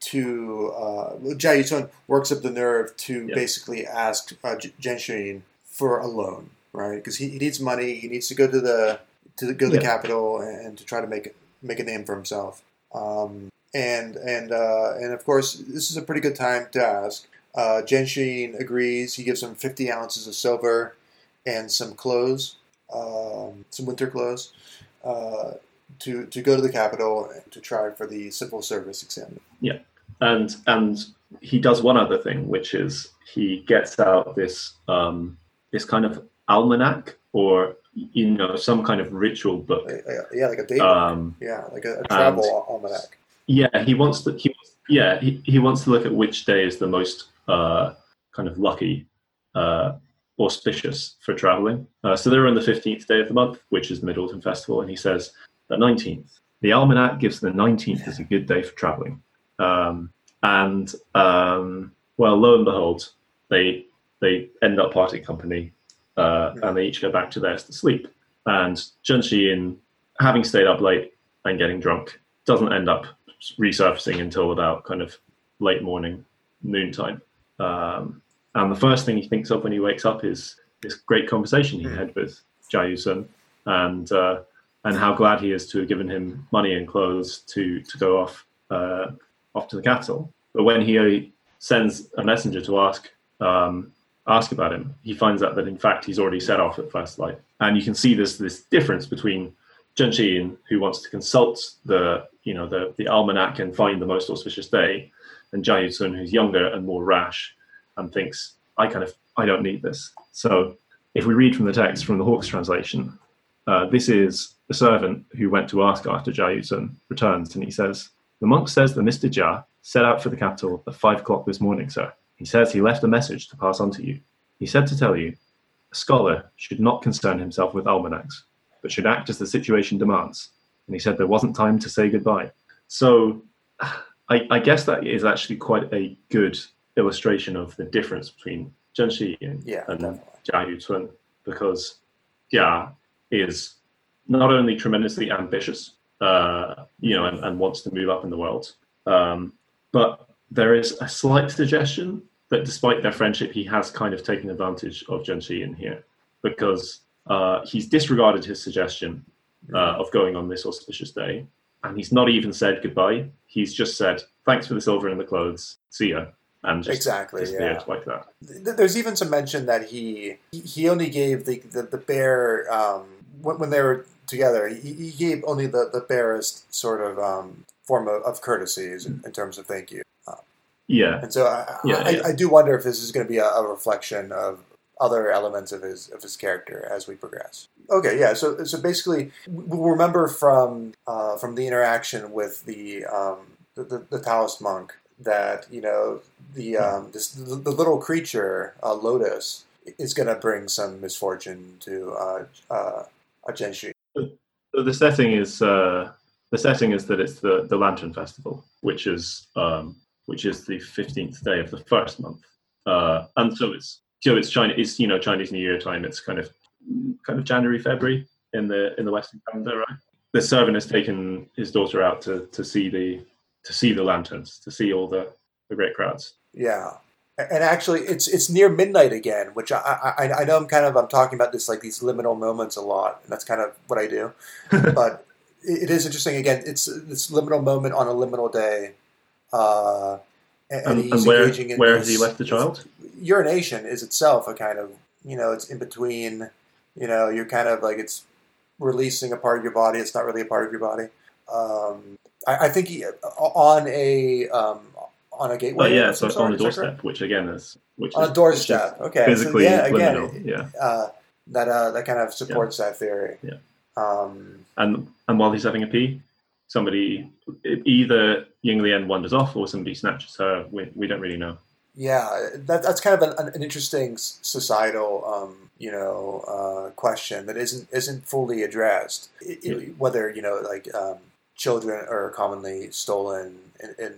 to uh, Jia Yucun works up the nerve to Yeah. basically ask uh, J- for a loan, right? Because he, he needs money. He needs to go to the to go to the Yeah. capital and, and to try to make make a name for himself. Um, and and uh, and of course, this is a pretty good time to ask. Uh, Genshin agrees. He gives him 50 ounces of silver and some clothes, um, some winter clothes, uh, to, to go to the capital and to try for the civil service exam. Yeah, and and he does one other thing, which is he gets out this um, this kind of almanac or you know some kind of ritual book. Yeah, like a Um, Yeah, like a, a travel almanac. yeah, he wants to. He, yeah, he, he wants to look at which day is the most uh, kind of lucky, uh, auspicious for traveling. Uh, so they're on the fifteenth day of the month, which is the Mid Autumn Festival, and he says the nineteenth. The almanac gives the nineteenth as a good day for traveling. Um, and um, well, lo and behold, they they end up parting company, uh, and they each go back to theirs to sleep. And Junshi, in having stayed up late and getting drunk, doesn't end up resurfacing until about kind of late morning, noontime. Um, and the first thing he thinks of when he wakes up is this great conversation he had with Jia Sun, and uh, and how glad he is to have given him money and clothes to to go off uh, off to the capital. But when he uh, sends a messenger to ask um, ask about him, he finds out that in fact he's already set off at first light. And you can see this this difference between Zhen Shiyin, who wants to consult the you know the, the almanac and find the most auspicious day, and Jia Sun, who's younger and more rash and thinks, I kind of I don't need this. So if we read from the text from the Hawkes translation, uh, this is the servant who went to ask after Jia Sun returns, and he says, The monk says that Mr. Jia set out for the capital at five o'clock this morning, sir. He says he left a message to pass on to you. He said to tell you, a scholar should not concern himself with almanacs, but should act as the situation demands. And he said there wasn't time to say goodbye. So I, I guess that is actually quite a good illustration of the difference between Zheng Shi and, Yeah, and definitely. Jia Yucun, because Jia is not only tremendously ambitious, uh, you know, and, and wants to move up in the world, um, but there is a slight suggestion that despite their friendship, he has kind of taken advantage of Zheng Shi in here because uh, he's disregarded his suggestion uh, of going on this auspicious day, and he's not even said goodbye. He's just said, "Thanks for the silver and the clothes. See ya," and just Exactly, disappeared yeah. like that. There's even some mention that he he only gave the the, the bear um, when, when they were together. He, he gave only the, the barest sort of um, form of, of courtesies in, in terms of thank you. Yeah, And so I, Yeah, I, yeah. I do wonder if this is going to be a, a reflection of other elements of his of his character as we progress. Okay, yeah. So so basically, we'll remember from uh, from the interaction with the um, the, the, the Taoist monk that you know the um, this the, the little creature uh, Lotus is going to bring some misfortune to uh, uh, Genshin. So the setting is uh, the setting is that it's the the Lantern Festival, which is um, which is the fifteenth day of the first month, uh, and so it's so it's China. It's you know Chinese New Year time. It's kind of kind of January February in the in the Western calendar, right? The servant has taken his daughter out to, to see the to see the lanterns, to see all the, the great crowds. Yeah, and actually, it's it's near midnight again, which I, I I know I'm kind of I'm talking about this like these liminal moments a lot, and that's kind of what I do. <laughs> but it is interesting. Again, it's this liminal moment on a liminal day, uh, and, And, he's and where engaging in where this- has he left the child? Urination is itself a kind of you know it's in between. You know, you're kind of like it's releasing a part of your body. It's not really a part of your body. Um, I, I think he, on a um, on a gateway. But yeah, so sort, on that doorstep, which again is which on is a doorstep. Okay, is so physically yeah, again, liminal. Yeah, uh, that uh, that kind of supports that theory. Yeah. Um, and and while he's having a pee, somebody either Yinglian wanders off or somebody snatches her. We, we don't really know. yeah, that, that's kind of an, an interesting societal, um, you know, uh, question that isn't isn't fully addressed. I- I- Yeah. Whether you know, like um, children are commonly stolen in, in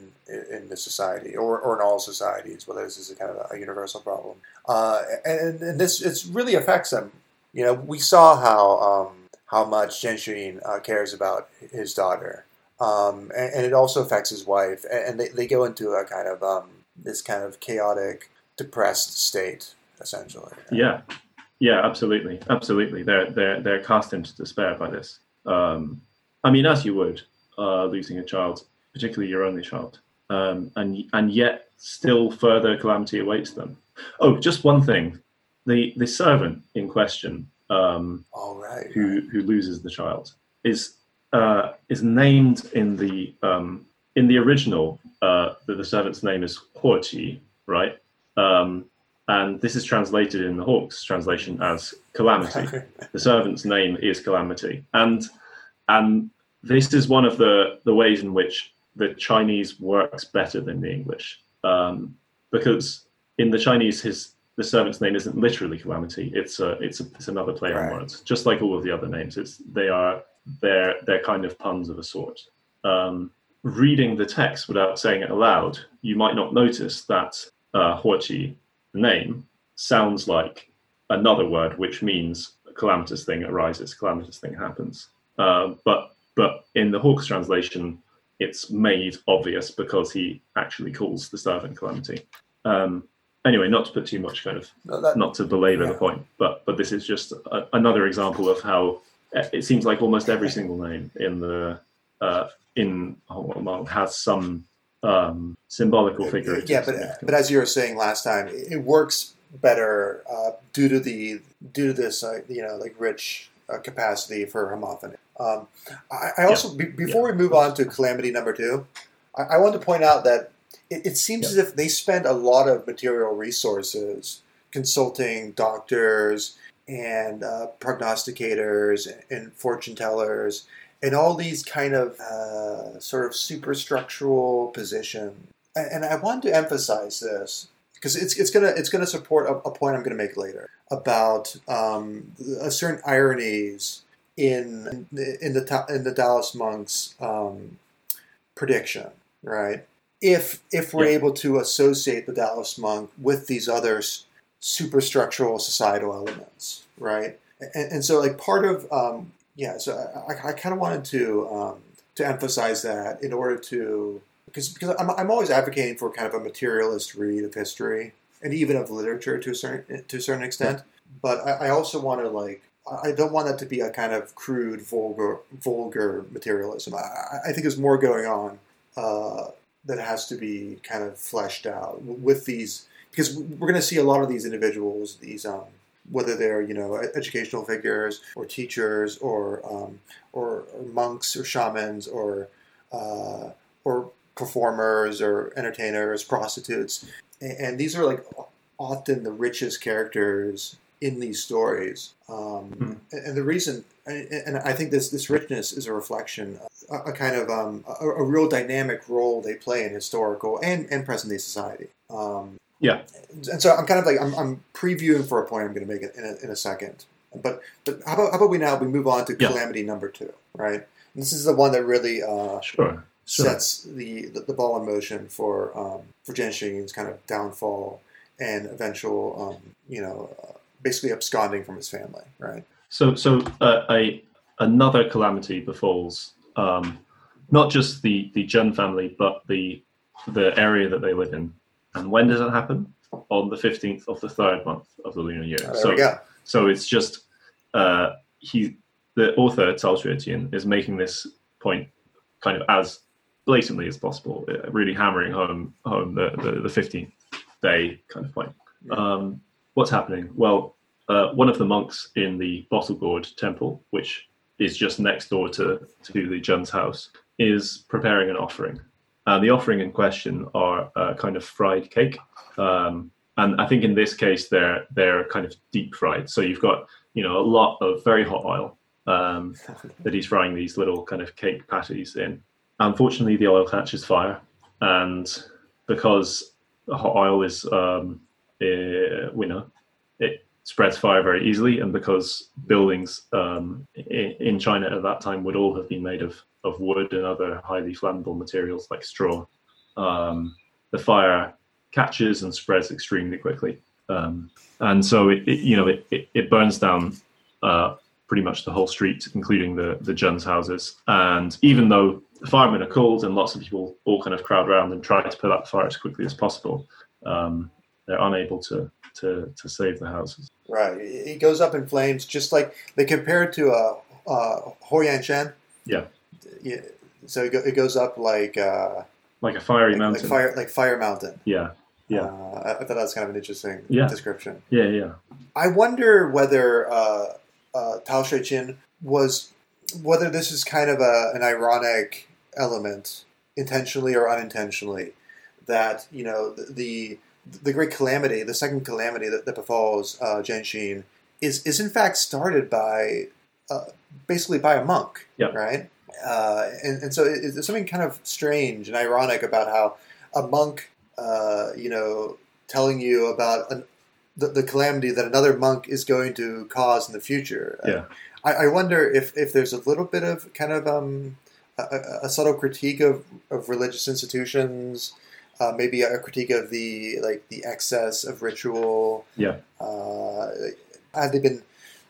in the society or, or in all societies. Whether this is a kind of a universal problem, uh, and, and this it really affects them. You know, we saw how um, how much Genshin uh, cares about his daughter, um, and, and it also affects his wife. And, they, they go into a kind of um, this kind of chaotic, depressed state, essentially. Yeah, yeah, absolutely, absolutely. They're they're they're cast into despair by this. Um, I mean, as you would uh, losing a child, particularly your only child, um, and and yet still further calamity awaits them. Oh, just one thing: the the servant in question, um, All right. who who loses the child, is uh, is named in the um, in the original. Uh, the, the servant's name is Huoqi, right? Um, and this is translated in the Hawkes' translation as calamity. <laughs> the servant's name is calamity, and and this is one of the the ways in which the Chinese works better than the English, um, because in the Chinese, his the servant's name isn't literally calamity. It's a, it's a, it's another play Right. on words, just like all of the other names. It's they are they're they're kind of puns of a sort. Um, reading the text without saying it aloud, you might not notice that uh, the name, sounds like another word which means a calamitous thing arises, calamitous thing happens. Uh, but but in the Hawkes' translation, it's made obvious because he actually calls the servant calamity. Um, anyway, not to put too much kind of No, that, not to belabor the point, but but this is just a, another example of how it seems like almost every single name in the uh, in Hong Lou Meng has some um, symbolical figure. yeah, but but as you were saying last time, it, works better uh, due to the due to this uh, you know like rich uh, capacity for homophony. Um, I, I also be, before we move on to calamity number two, I, I want to point out that it, it seems as if they spend a lot of material resources consulting doctors and uh, prognosticators and fortune tellers and all these kind of uh, sort of superstructural position. And, I want to emphasize this because it's, it's gonna it's gonna support a, a point I'm gonna make later about um, a certain ironies in in the in the Taoist monks um, prediction, right? If if we're Yeah. able to associate the Taoist monk with these other s- superstructural societal elements, right? And, and so, like part of um, yeah, so I, I kind of wanted to um, to emphasize that in order to because because I'm, I'm always advocating for kind of a materialist read of history and even of literature to a certain to a certain extent. But I, I also want to like I don't want that to be a kind of crude, vulgar, vulgar materialism. I, I think there's more going on uh, that has to be kind of fleshed out with these because we're going to see a lot of these individuals, these um, whether they're you know educational figures or teachers or um, or, or monks or shamans or uh, or performers or entertainers, prostitutes, and, and these are like often the richest characters in these stories. Um, Hmm. and, and the reason, and and I think this this richness is a reflection, of a, a kind of um, a, a real dynamic role they play in historical and, and present day society. Um, Yeah. and so I'm kind of like I'm, I'm previewing for a point I'm going to make it in a, in a second. But but how about how about we now we move on to Yeah. calamity number two, right? And this is the one that really uh, Sure. Sure. sets the, the, the ball in motion for um, for Jen Shing's kind of downfall and eventual, um, you know, uh, basically absconding from his family, right? So, so uh, a another calamity befalls um, not just the the Jun family, but the the area that they live in. And when does it happen? On the fifteenth of the third month of the lunar year. Oh, there so, we go. so it's just uh, he, the author Xueqin, is making this point kind of as blatantly as possible, uh, really hammering home home the the, the fifteenth day kind of point. Um, what's happening? Well, uh, one of the monks in the Bottle Gourd Temple, which is just next door to to the Jun's house, is preparing an offering. And the offering in question are uh, kind of fried cake. Um, and I think in this case they're they're kind of deep fried. So you've got you know a lot of very hot oil um, <laughs> that he's frying these little kind of cake patties in. Unfortunately, the oil catches fire, and because hot oil is um, eh, you know it spreads fire very easily, and because buildings um, in, in China at that time would all have been made of of wood and other highly flammable materials like straw, um, the fire catches and spreads extremely quickly. Um, and so it, it you know it, it, it burns down uh, pretty much the whole street, including the the Jun's houses. And even though firemen are called and lots of people all kind of crowd around and try to put out the fire as quickly as possible, um, they're unable to, to to save the houses. Right. It goes up in flames, just like they compare it to uh, uh, Huoyan Shan. Yeah. Yeah. So it, go, it goes up like uh, like a fiery like, mountain. like fire, like Fire Mountain. Yeah, yeah. Uh, I, thought that was kind of an interesting Yeah. description. yeah, yeah. I wonder whether uh, uh, Tao was whether this is kind of a, an ironic element, intentionally or unintentionally, that you know the the, the great calamity, the second calamity that, that befalls uh, Genshin is is in fact started by uh, basically by a monk, Yeah. right? Uh, and, and so it, it's something kind of strange and ironic about how a monk, uh, you know, telling you about an, the, the calamity that another monk is going to cause in the future. Uh, Yeah. I, I wonder if, if there's a little bit of kind of um, a, a- a subtle critique of, of religious institutions, uh, maybe a critique of the like the excess of ritual. Yeah. Uh, had they been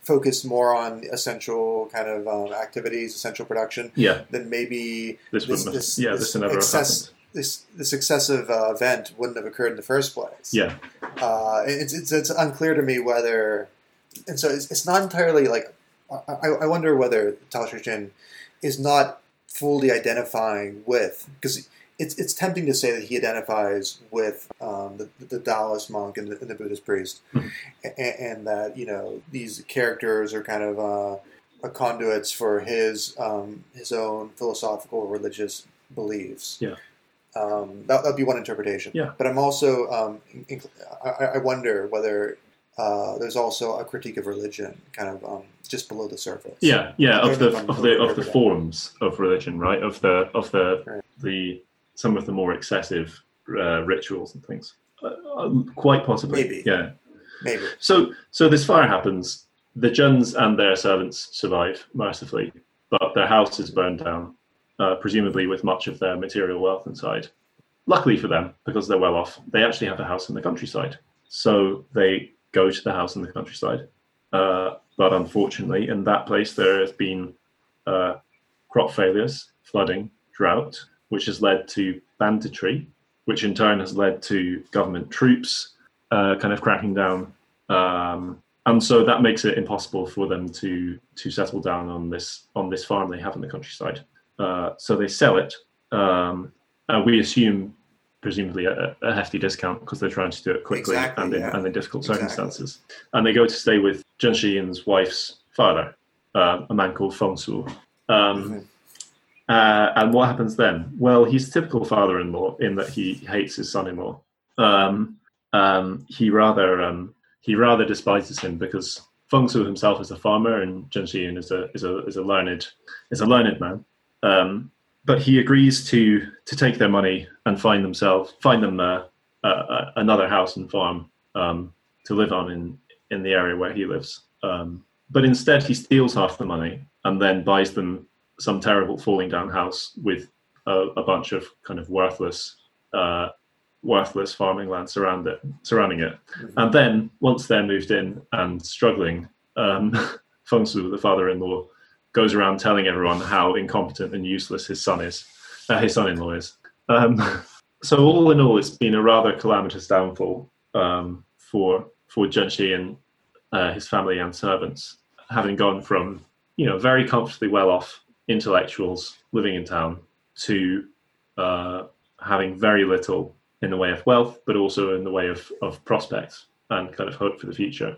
focused more on essential kind of um, activities, essential production, Yeah, then maybe this, This- this- yeah, this excess- this this excessive uh, event wouldn't have occurred in the first place. Yeah, uh, it's, it's it's unclear to me whether, and so it's, it's not entirely like I, I wonder whether Tao Jin is not fully identifying with because it's it's tempting to say that he identifies with um, the, the Taoist monk and the, and the Buddhist priest, Mhm. and, and that you know these characters are kind of uh, a conduits for his um, his own philosophical religious beliefs. Yeah. Um, that would be one interpretation. Yeah. But I'm also um, in- I, I wonder whether uh, there's also a critique of religion, kind of um, just below the surface. yeah, yeah. Of the know if I'm of the of the forms of religion, right? Of the of the Right. the some of the more excessive uh, rituals and things. Uh, uh, quite possibly. Maybe. Yeah. Maybe. So so this fire happens. The Juns and their servants survive mercifully, but their house is burned down, uh, presumably with much of their material wealth inside. Luckily for them, because they're well off, they actually have a house in the countryside. So they go to the house in the countryside. Uh, but unfortunately, in that place, there has been uh, crop failures, flooding, drought, which has led to banditry, which in turn has led to government troops uh, kind of cracking down um, and so that makes it impossible for them to to settle down on this on this farm they have in the countryside. Uh, so they sell it, um, and we assume presumably a, a hefty discount because they're trying to do it quickly Exactly, and, in, yeah. and in difficult Exactly. circumstances. And they go to stay with Zhen Shiyin's wife's father, uh, a man called Feng Su. Um, Mhm. Uh, and what happens then? Well, he's typical father-in-law in that he hates his son-in-law. Um, um, he rather um, he rather despises him because Feng Su himself is a farmer and Zhen Shiyin is a is a is a learned is a learned man. Um, but he agrees to to take their money and find themselves find them uh, uh, uh, another house and farm um, to live on in in the area where he lives. Um, but instead, he steals half the money and then buys them some terrible falling down house with a, a bunch of kind of worthless uh, worthless farming land surround it, surrounding it. Mhm. And then once they're moved in and struggling, um, <laughs> Feng Su, the father-in-law, goes around telling everyone how incompetent and useless his son is, uh, his son-in-law is. Um, <laughs> so all in all, it's been a rather calamitous downfall um, for for Zheng and uh, his family and servants, having gone from you know very comfortably well off intellectuals living in town to uh, having very little in the way of wealth, but also in the way of, of prospects and kind of hope for the future.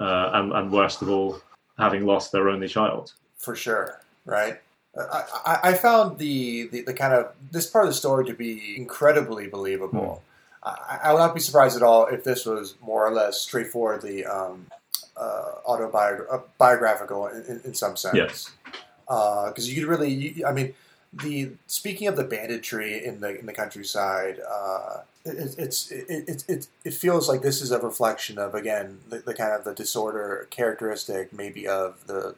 Uh, and, and worst of all, having lost their only child. for sure, right? I, I, found the, the, the kind of this part of the story to be incredibly believable. I, I would not be surprised at all if this was more or less straightforwardly um, uh, autobiographical in, in, in some sense. Yes. Because you could really, you, I mean, the speaking of the banditry in the in the countryside, uh, it, it's it, it, it, it feels like this is a reflection of again the, the kind of the disorder characteristic maybe of the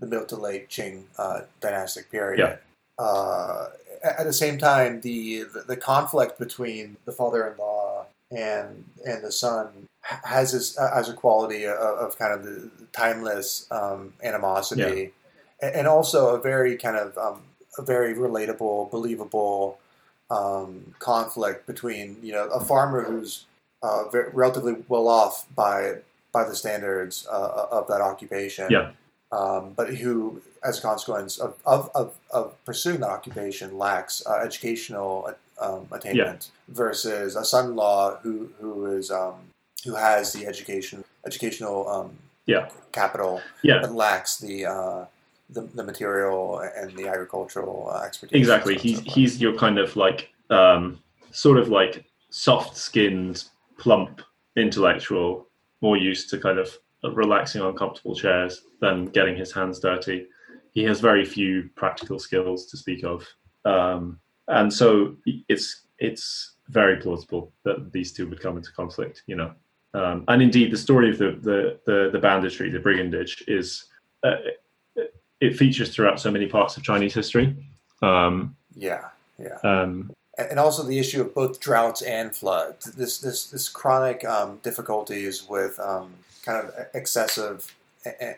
the middle to late Qing uh, dynastic period. Yeah. Uh, at the same time, the, the the conflict between the father-in-law and and the son has this uh, as a quality of, of kind of the timeless um, animosity, A- and also a very kind of um, a very relatable, believable um, conflict between you know a farmer who's uh, very, relatively well off by by the standards uh, of that occupation, Yeah. um, but who, as a consequence of, of, of, of pursuing that occupation, lacks uh, educational um, attainment versus a son-in-law who who is um, who has the education educational um, Yeah. capital Yeah. but lacks the uh, the, the material and the agricultural uh, expertise. Exactly. and so on He's he's your kind of like um, sort of like soft-skinned, plump intellectual, more used to kind of relaxing on comfortable chairs than getting his hands dirty. He has very few practical skills to speak of, um, and so it's it's very plausible that these two would come into conflict. You know, um, and indeed, the story of the the the, the banditry, the brigandage, is uh, it- features throughout so many parts of Chinese history. Um, yeah, yeah. um, and also the issue of both droughts and floods. This this this chronic um, difficulties with um, kind of excessive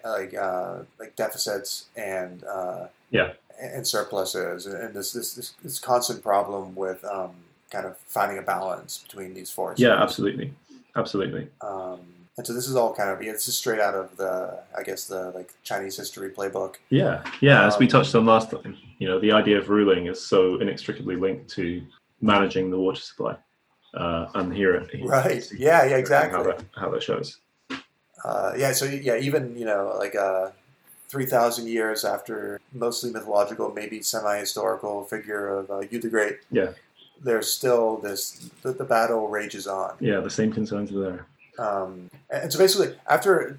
like uh, like deficits and uh, Yeah. and surpluses, and this this this, this constant problem with um, kind of finding a balance between these forces. yeah, absolutely, absolutely. Um, and so this is all kind of yeah, this is straight out of the I guess the like Chinese history playbook. Yeah, yeah. As we Um, touched on last time, you know, the idea of ruling is so inextricably linked to managing the water supply, uh, and here, it- Right. Yeah. Yeah. How Exactly. that how that shows. Uh, yeah, so yeah, even you know, like uh, three thousand years after mostly mythological, maybe semi-historical figure of uh, Yu the Great, Yeah. there's still this the, the battle rages on, Yeah, the same concerns are there. Um, and, so basically after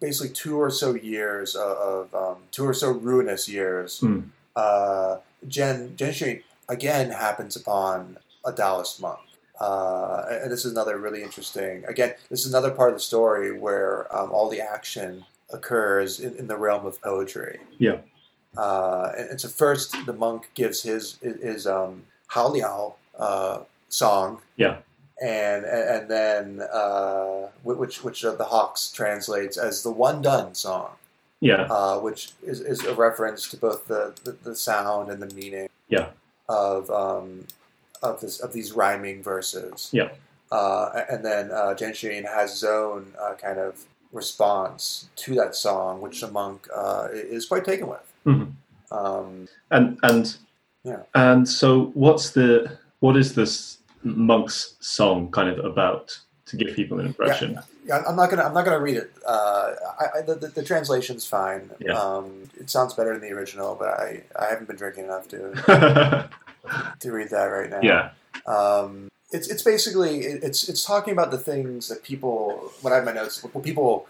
basically two or so years of, um, two or so ruinous years, Hmm. uh, Jen Genshin again happens upon a Taoist monk. Uh, and this is another really interesting. Again, this is another part of the story where um, all the action occurs in, in the realm of poetry. Yeah. Uh, and, and so first, the monk gives his his um, Hao Liao uh, song. Yeah. And and, then uh, which which the Hawkes translates as the One Done song Yeah, uh, which is, is a reference to both the, the, the sound and the meaning Yeah. of um, of this of these rhyming verses. Yeah. Uh, and then uh, Genshin has his own uh, kind of response to that song, which the monk uh, is quite taken with. Mhm. Um, and and Yeah. and so what's the what is this monk's song kind of about to give people an impression? yeah, I'm not gonna I'm not gonna read it. Uh, I, I, the, the, the translation's fine. Yeah. Um, it sounds better than the original, but I, I haven't been drinking enough to <laughs> to read that right now. yeah, Um, it's it's basically it's it's talking about the things that people. What I have my notes, what people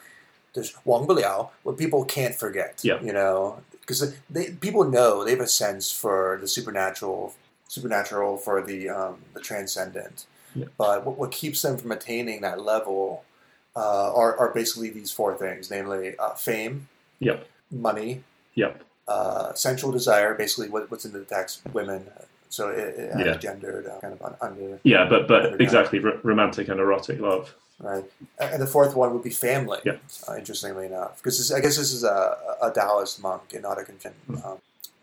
there's Wang Biliao, what people can't forget. Yeah. you know, because they people know they have a sense for the supernatural, supernatural for the um, the transcendent. Yeah. But what, what keeps them from attaining that level uh, are are basically these four things, namely uh, fame, Yep. money, Yep. uh, sensual desire, basically what, what's in the text, women. So it, it has Yeah. gendered uh, kind of un- under yeah, but but exactly r- romantic and erotic love. right. And the fourth one would be family. Yeah. Uh, interestingly enough, because I guess this is a, a Taoist monk and not a Confucian Hmm. um,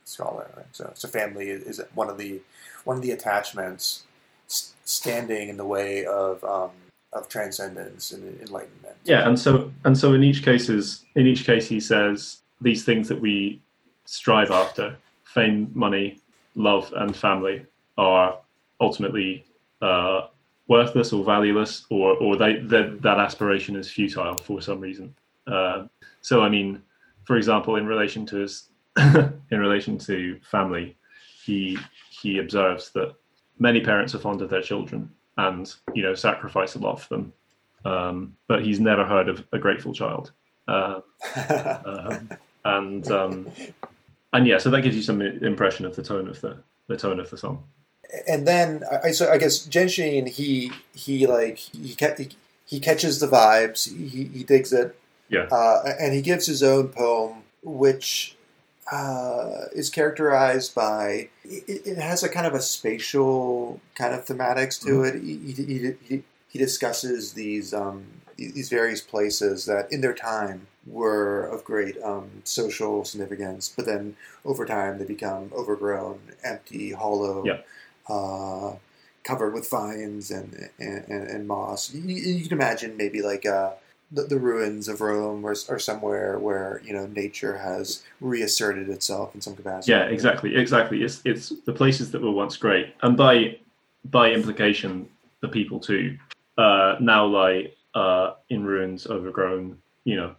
scholar. Right? So, so family is, one of the one of the attachments standing in the way of um, of transcendence and enlightenment. Yeah, and so and so in each case is in each case he says these things that we strive after: fame, money, love, and family are ultimately uh, worthless or valueless, or or they, that that aspiration is futile for some reason. Uh, so I mean, for example, in relation to his <coughs> in relation to family, he he observes that many parents are fond of their children and you know sacrifice a lot for them um, but he's never heard of a grateful child. Uh, um, and um, and yeah, so that gives you some impression of the tone of the the tone of the song. and then I, I- so I guess Genshin he he like he he, he catches the vibes he, he digs it Yeah. uh, and he gives his own poem which uh, is characterized by it, it has a kind of a spatial kind of thematics to it. He, he, he, he, he discusses these um, these various places that in their time were of great um, social significance but then over time they become overgrown empty hollow uh, covered with vines and and, and, and moss. You, you can imagine maybe like uh, the, the ruins of Rome or, or somewhere where you know nature has reasserted itself in some capacity. Yeah, exactly, exactly. It's it's the places that were once great, and by by implication, the people too, uh, now lie uh, in ruins, overgrown, you know.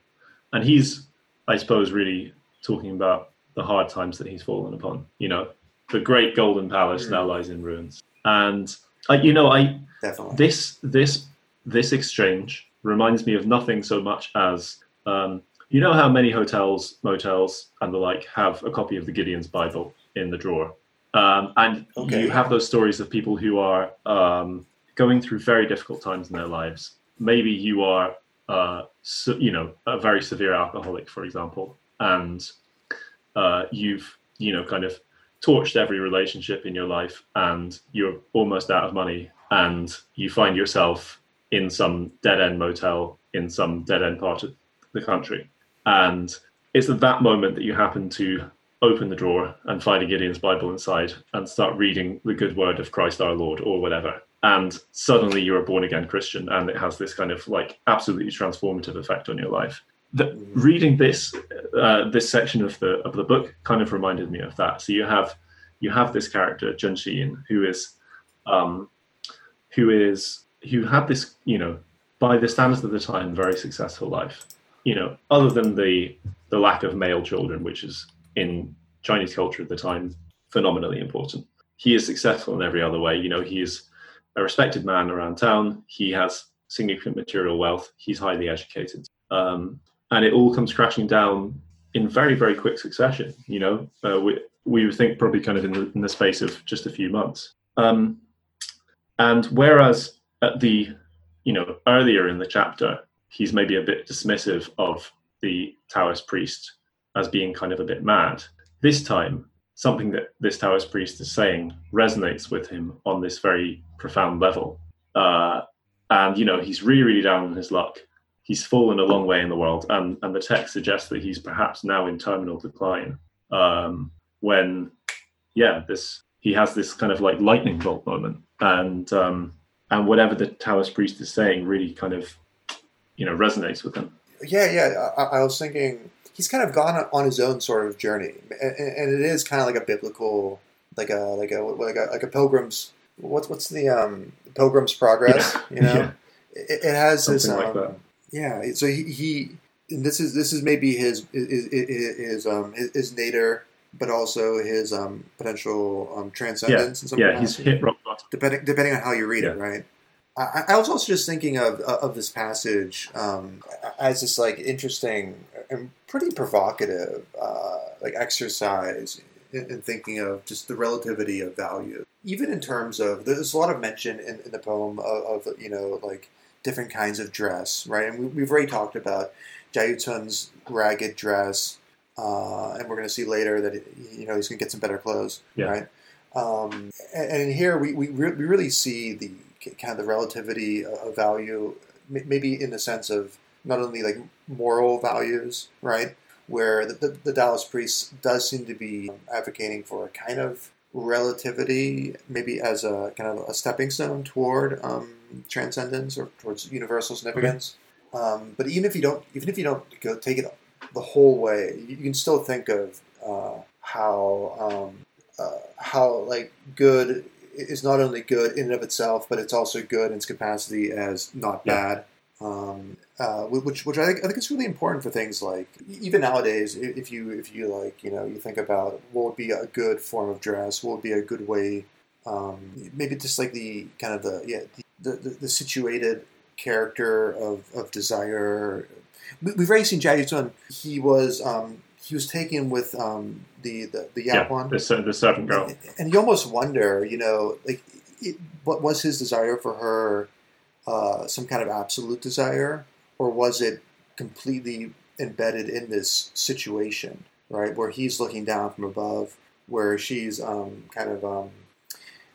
And he's, I suppose, really talking about the hard times that he's fallen upon. You know, the great golden palace now lies in ruins, and I, you know, I Definitely. this this this exchange reminds me of nothing so much as um, you know how many hotels, motels, and the like have a copy of the Gideon's Bible in the drawer, um, and Okay. you have those stories of people who are um, going through very difficult times in their lives. Maybe you are, uh, so, you know, a very severe alcoholic, for example, and uh, you've, you know, kind of torched every relationship in your life, and you're almost out of money, and you find yourself in some dead end motel in some dead end part of the country. And it's at that moment that you happen to open the drawer and find a Gideon's Bible inside and start reading the good word of Christ our Lord or whatever. And suddenly you're a born again Christian and it has this kind of like absolutely transformative effect on your life. The, reading this uh, this section of the of the book kind of reminded me of that. So you have you have this character Jun who is um, who is who had this you know by the standards of the time very successful life. You know other than the the lack of male children which is in chinese culture at the time phenomenally important. He is successful in every other way. You know he is a respected man around town. He has significant material wealth. He's highly educated. Um, and it all comes crashing down in very very quick succession you know? Uh, we, we would think probably kind of in the, in the space of just a few months. Um, and whereas at the you know earlier in the chapter he's maybe a bit dismissive of the taoist priest as being kind of a bit mad. This time something that this taoist priest is saying resonates with him on this very profound level. Uh, and you know he's really really down on his luck. He's fallen a long way in the world. And and the text suggests that he's perhaps now in terminal decline um, when yeah this he has this kind of like lightning bolt moment. And um, and whatever the Taoist priest is saying really kind of you know resonates with him. Yeah, yeah. I, I was thinking he's kind of gone on his own sort of journey, and, and it is kind of like a biblical, like a like a like a like a pilgrim's. What's what's the um pilgrim's progress? You know, <laughs> Yeah. it, it has this. Something like um, that. Yeah, so he, he and this is this is maybe his his his, his um his, his nadir, but also his um potential um Yeah, transcendence. in some yeah, he's hit rock bottom. depending depending on how you read it, right? I, I was also just thinking of of this passage um, as this like interesting and pretty provocative uh, like exercise in, in thinking of just the relativity of value, even in terms of there's a lot of mention in, in the poem of, of you know like different kinds of dress, right? And we, we've already talked about Jia Yucun's ragged dress, uh, and we're going to see later that you know he's going to get some better clothes, Yeah. right? Um, and, and here we, we, re- we really see the kind of the relativity of value, m- maybe in the sense of not only like moral values, right? Where the, the, the Taoist priest does seem to be advocating for a kind of relativity, maybe as a kind of a stepping stone toward um, transcendence or towards universal significance. Um, but even if you don't, even if you don't go take it the whole way, you, can still think of uh, how um, uh, how like good is not only good in and of itself, but it's also good in its capacity as not Yeah. bad. Um, uh, which which I think, I think is really important for things like even nowadays, if you if you like you know you think about what would be a good form of dress, what would be a good way, um, maybe just like the kind of the yeah the, the, the situated character of, of desire. We, we've already seen Jia Yucun. He was um, he was taken with um, the the the Yeah, one. the, cer- the servant girl. And you almost wonder, you know, like, it, what was his desire for her? Uh, some kind of absolute desire, or was it completely embedded in this situation, right, where he's looking down from above, where she's um, kind of um,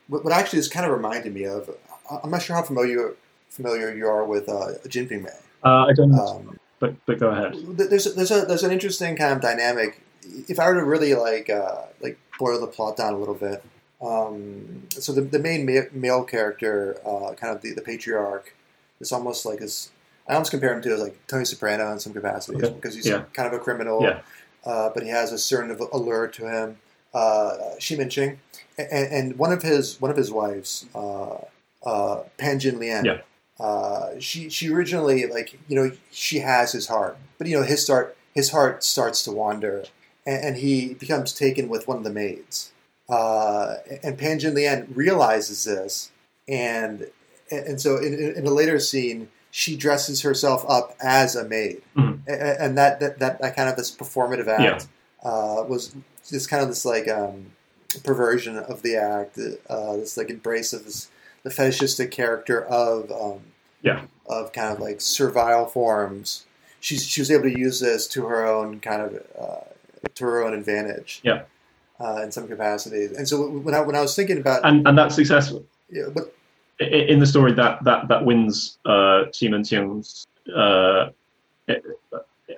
what, what actually this kind of reminded me of. I- I'm not sure how familiar familiar you are with uh, Jin Ping Mei. Uh, I don't know, Um, but but go ahead. there's there's a there's an interesting kind of dynamic. If I were to really like uh, like boil the plot down a little bit, um, so the, the main ma- male character, uh, kind of the, the patriarch, is almost like his. I almost compare him to like Tony Soprano in some capacities Okay. because he's Yeah. kind of a criminal, Yeah. uh, but he has a certain allure to him. uh, Ximen Qing, and, and one of his one of his wives, uh, uh, Pan Jin Lian. Yeah. Uh, she she originally like you know she has his heart, but you know his start his heart starts to wander, and, and he becomes taken with one of the maids. Uh, and Pan Jin Lian realizes this, and and so in, in a later scene, she dresses herself up as a maid, Mhm. A- and that, that that that kind of this performative act uh, was just kind of this like um, perversion of the act, uh, this like embrace of this the fetishistic character of um, Yeah. of kind of like servile forms. She's she was able to use this to her own kind of uh, to her own advantage. Yeah. Uh, in some capacities, and so when I when I was thinking about, And and that's successful. yeah, but in the story that that that wins uh Ximen Qing's uh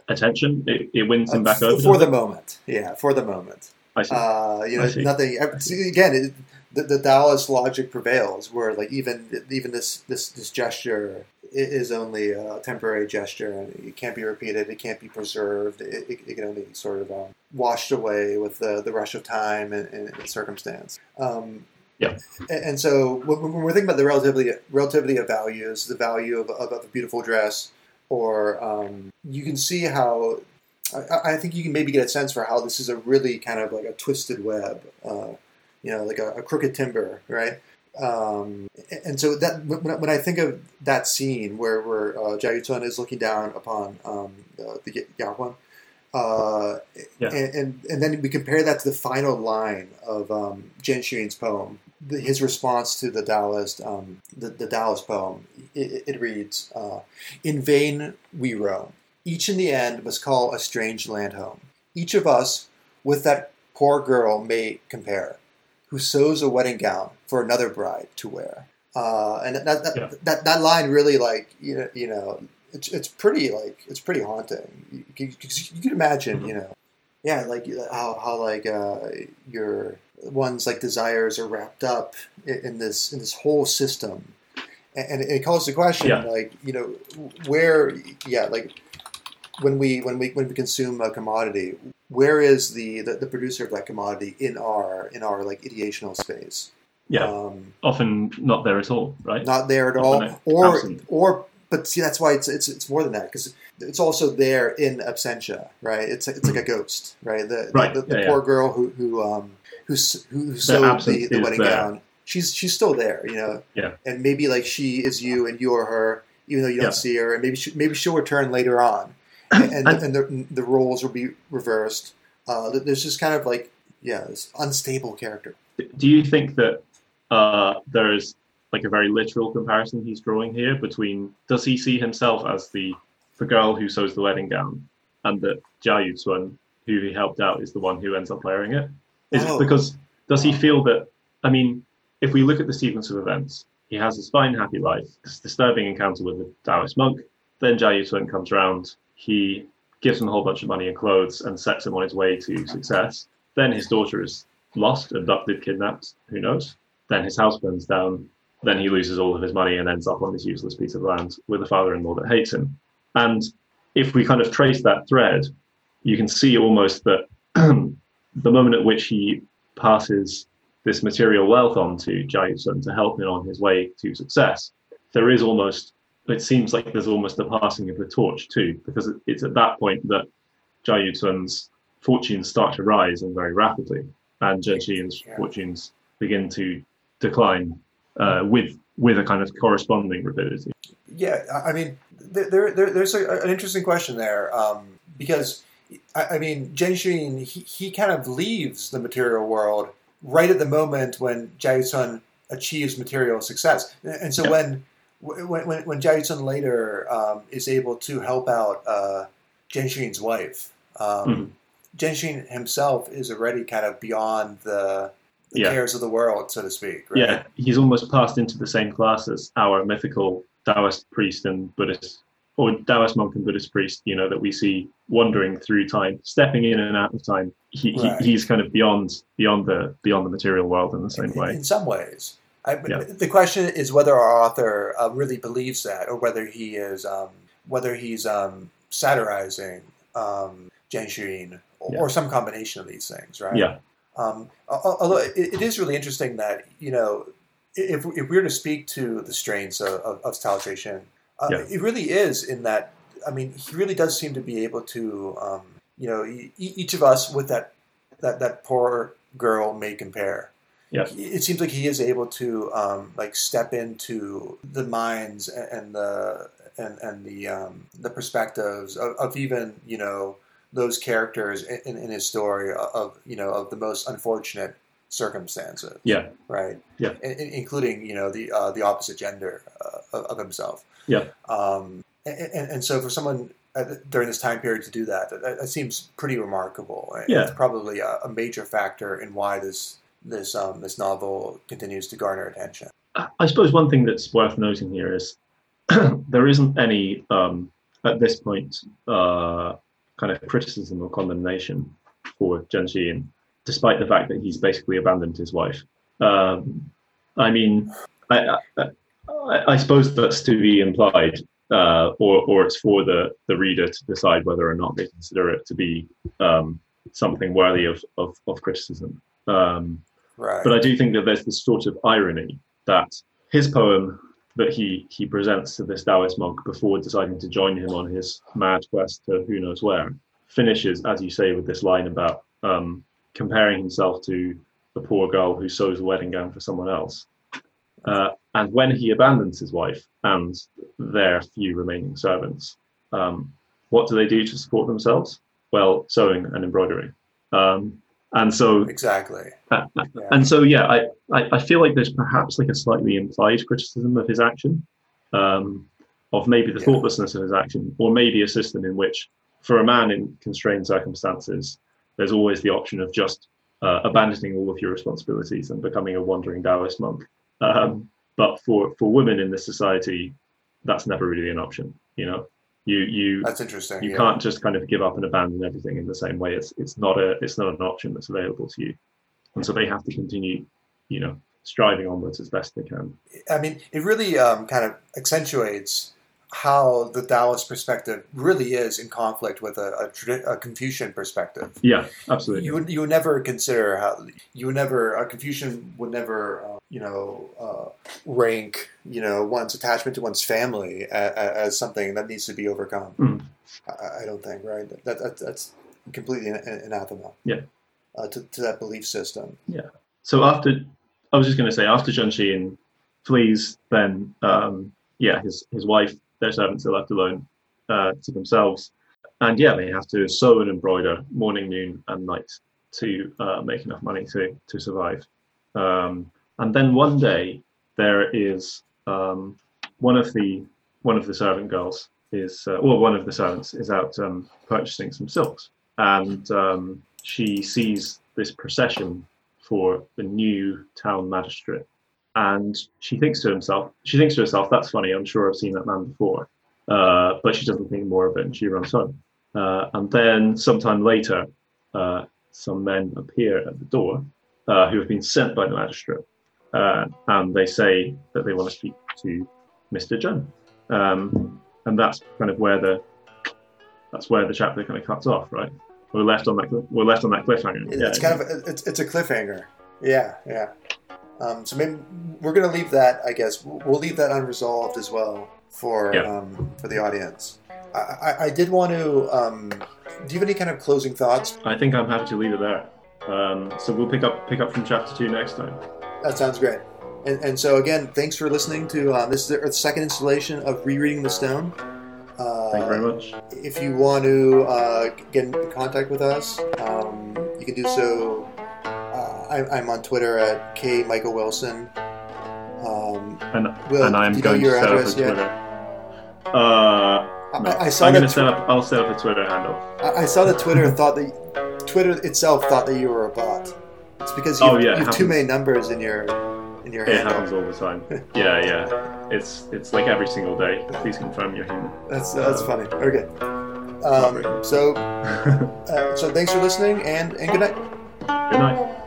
attention. It, it wins him back uh, over. for the moment, yeah, for the moment. I see. Uh, you I know, see. nothing. see, Again, it, the, the Taoist logic prevails, where like even even this this this gesture is only a temporary gesture, and it can't be repeated. It can't be preserved. It, it, it can only be sort of um, washed away with the, the rush of time and, and, circumstance. Um, Yeah. And, and so when, when we're thinking about the relativity relativity of values, the value of, of, of a beautiful dress, or um, you can see how I, I think you can maybe get a sense for how this is a really kind of like a twisted web, uh, you know, like a, a crooked timber, right? Um, and so that when, when I think of that scene where where uh, Jia Yucun is looking down upon um, the, the Yahuan, uh, Yeah. and, and and then we compare that to the final line of um, Zhen Shiyin's poem, the, his response to the Taoist um, the, the Taoist poem. It, it reads, uh, "In vain we roam." Each in the end must call a strange land home. Each of us with that poor girl may compare, who sews a wedding gown for another bride to wear. Uh, and that that, Yeah. that that line really like you know you know it's it's pretty like it's pretty haunting. You, you, you can imagine you know yeah like how how like uh, your one's like desires are wrapped up in, in this in this whole system. And, and it calls the question, Yeah. like you know, where, yeah, like when we when we when we consume a commodity, where is the, the, the producer of that commodity in our in our like ideational space? Yeah. um, Often not there at all, right? not there at Not all, or absent. or but see that's why it's it's it's more than that because it's also there in absentia, right? It's it's like a ghost, right? The Right, the, the, yeah, poor girl who who um who who, sewed the, the wedding there. gown. She's she's still there, you know. Yeah. And maybe like she is you and you are her, even though you don't Yeah. see her, and maybe she, maybe she'll return later on, and and, And- and the the roles will be reversed. Uh, there's just kind of like yeah, this unstable character. Do you think that uh, there is like a very literal comparison he's drawing here between does he see himself as the the girl who sews the wedding gown and that Jia Yucun, who he helped out, is the one who ends up wearing it? Is Oh. it because does he feel that? I mean, if we look at the sequence of events, he has this fine, happy life, this disturbing encounter with a Taoist monk. Then Jia Yucun comes around. He gives him a whole bunch of money and clothes and sets him on his way to success. Then his daughter is lost, abducted, kidnapped. Who knows? Then his house burns down. Then he loses all of his money and ends up on this useless piece of land with a father-in-law that hates him. And if we kind of trace that thread, you can see almost that <clears throat> the moment at which he passes this material wealth on to Jia Yucun to help him on his way to success, there is almost, it seems like there's almost a passing of the torch too, because it's at that point that Jia Yucun's fortunes start to rise and very rapidly, and Zhen Shiyin's Yeah. fortunes begin to decline uh, with with a kind of corresponding rapidity. Yeah, I mean, there, there, there's a, an interesting question there um, because I, I mean, Zhen Shiyin he, he kind of leaves the material world right at the moment when Jaisun achieves material success, and so Yeah. when when when, when Jia Yucun later um, is able to help out uh, Zhen Shiyin's wife, um. Genshin himself is already kind of beyond the, the Yeah. cares of the world, so to speak. Right? Yeah, he's almost passed into the same class as our mythical Taoist priest and Buddhist, or Taoist monk and Buddhist priest, you know, that we see wandering through time, stepping in and out of time. He, Right. he he's kind of beyond beyond the beyond the material world in the same in, way. in some ways. I, Yeah. The question is whether our author uh, really believes that, or whether he is um, whether he's um, satirizing um, Zhen Shiyin, or, Yeah. or some combination of these things, right? Yeah, Um, although it, it is really interesting that you know if, if we were to speak to the strains of, of, of uh, yeah. it really is in that. I mean, he really does seem to be able to, um, you know, each of us with that that that poor girl may compare. Yeah. It seems like he is able to um, like step into the minds and the and and the um, the perspectives of, of, even you know those characters in, in his story of you know of the most unfortunate circumstances. Yeah. Right. Yeah. In, including you know the uh, the opposite gender uh, of himself. Yeah. Um, and, and, so for someone during this time period to do that, that, that seems pretty remarkable. Yeah. It's probably a, a major factor in why this this um, this novel continues to garner attention. I suppose one thing that's worth noting here is <clears throat> there isn't any um, at this point uh, kind of criticism or condemnation for Zhen Shiyin, despite the fact that he's basically abandoned his wife. Um, I mean, I, I, I, suppose that's to be implied, uh, or or it's for the the reader to decide whether or not they consider it to be um, something worthy of of, of criticism. Um, right. But I do think that there's this sort of irony that his poem that he he presents to this Taoist monk before deciding to join him on his mad quest to who knows where finishes, as you say, with this line about um, comparing himself to the poor girl who sews a wedding gown for someone else. Uh, and when he abandons his wife and their few remaining servants, um, what do they do to support themselves? Well, sewing and embroidery. Um, and so exactly. Uh, yeah. And so yeah, I, I, I feel like there's perhaps like a slightly implied criticism of his action, um, of maybe the yeah. thoughtlessness of his action, or maybe a system in which, for a man in constrained circumstances, there's always the option of just uh, abandoning all of your responsibilities and becoming a wandering Taoist monk. Um, but for for women in this society, that's never really an option. You know, you you that's interesting. You yeah. can't just kind of give up and abandon everything in the same way. It's it's not a it's not an option that's available to you, and so they have to continue, you know, striving onwards as best they can. I mean, it really um, kind of accentuates how the Taoist perspective really is in conflict with a, a, a Confucian perspective. Yeah, absolutely. You would you would never consider how you would never a Confucian would never uh, you know uh, rank you know one's attachment to one's family as, as something that needs to be overcome. Mm. I, I, don't think right that, that that's completely anathema. Yeah. Uh, to, to that belief system. Yeah. So after I was just going to say after Zhen Shiyin flees, then um, yeah, his his wife their servants are left alone uh, to themselves. And yeah, they have to sew and embroider morning, noon, and night to uh, make enough money to to survive. Um, and then one day there is um, one of the one of the servant girls is uh, or one of the servants is out um, purchasing some silks, and um, she sees this procession for the new town magistrate and she thinks to himself, she thinks to herself, "That's funny. I'm sure I've seen that man before." Uh, but she doesn't think more of it, and she runs home. Uh, and then, sometime later, uh, some men appear at the door uh, who have been sent by the magistrate, uh, and they say that they want to speak to Mister Zhen. Um, and that's kind of where the that's where the chapter kind of cuts off, right? We're left on that we're left on that cliffhanger. It's yeah, it's kind of a, it's, it's a cliffhanger. Yeah, yeah. Um, so maybe we're going to leave that. I guess we'll leave that unresolved as well for yeah. um, for the audience. I, I, I did want to. Um, do you have any kind of closing thoughts? I think I'm happy to leave it there. Um, so we'll pick up pick up from chapter two next time. That sounds great. And, and so again, thanks for listening to uh, this is the second installation of Rereading the Stone. Uh, Thank you very much. If you want to uh, get in contact with us, um, you can do so I, am on Twitter at K Michael Wilson. Um, and, Will, and I'm going to set up a Twitter. Uh, no. I, I, saw I'm going to set up. I'll set up a Twitter handle. I, I saw that Twitter thought that Twitter itself thought that you were a bot. It's because you, oh, yeah, you have too many numbers in your in your. It handle. happens all the time. yeah, yeah. It's it's like every single day. Please confirm you're human. That's that's uh, funny. Okay. Um, so <laughs> uh, so thanks for listening and and good night. Good night.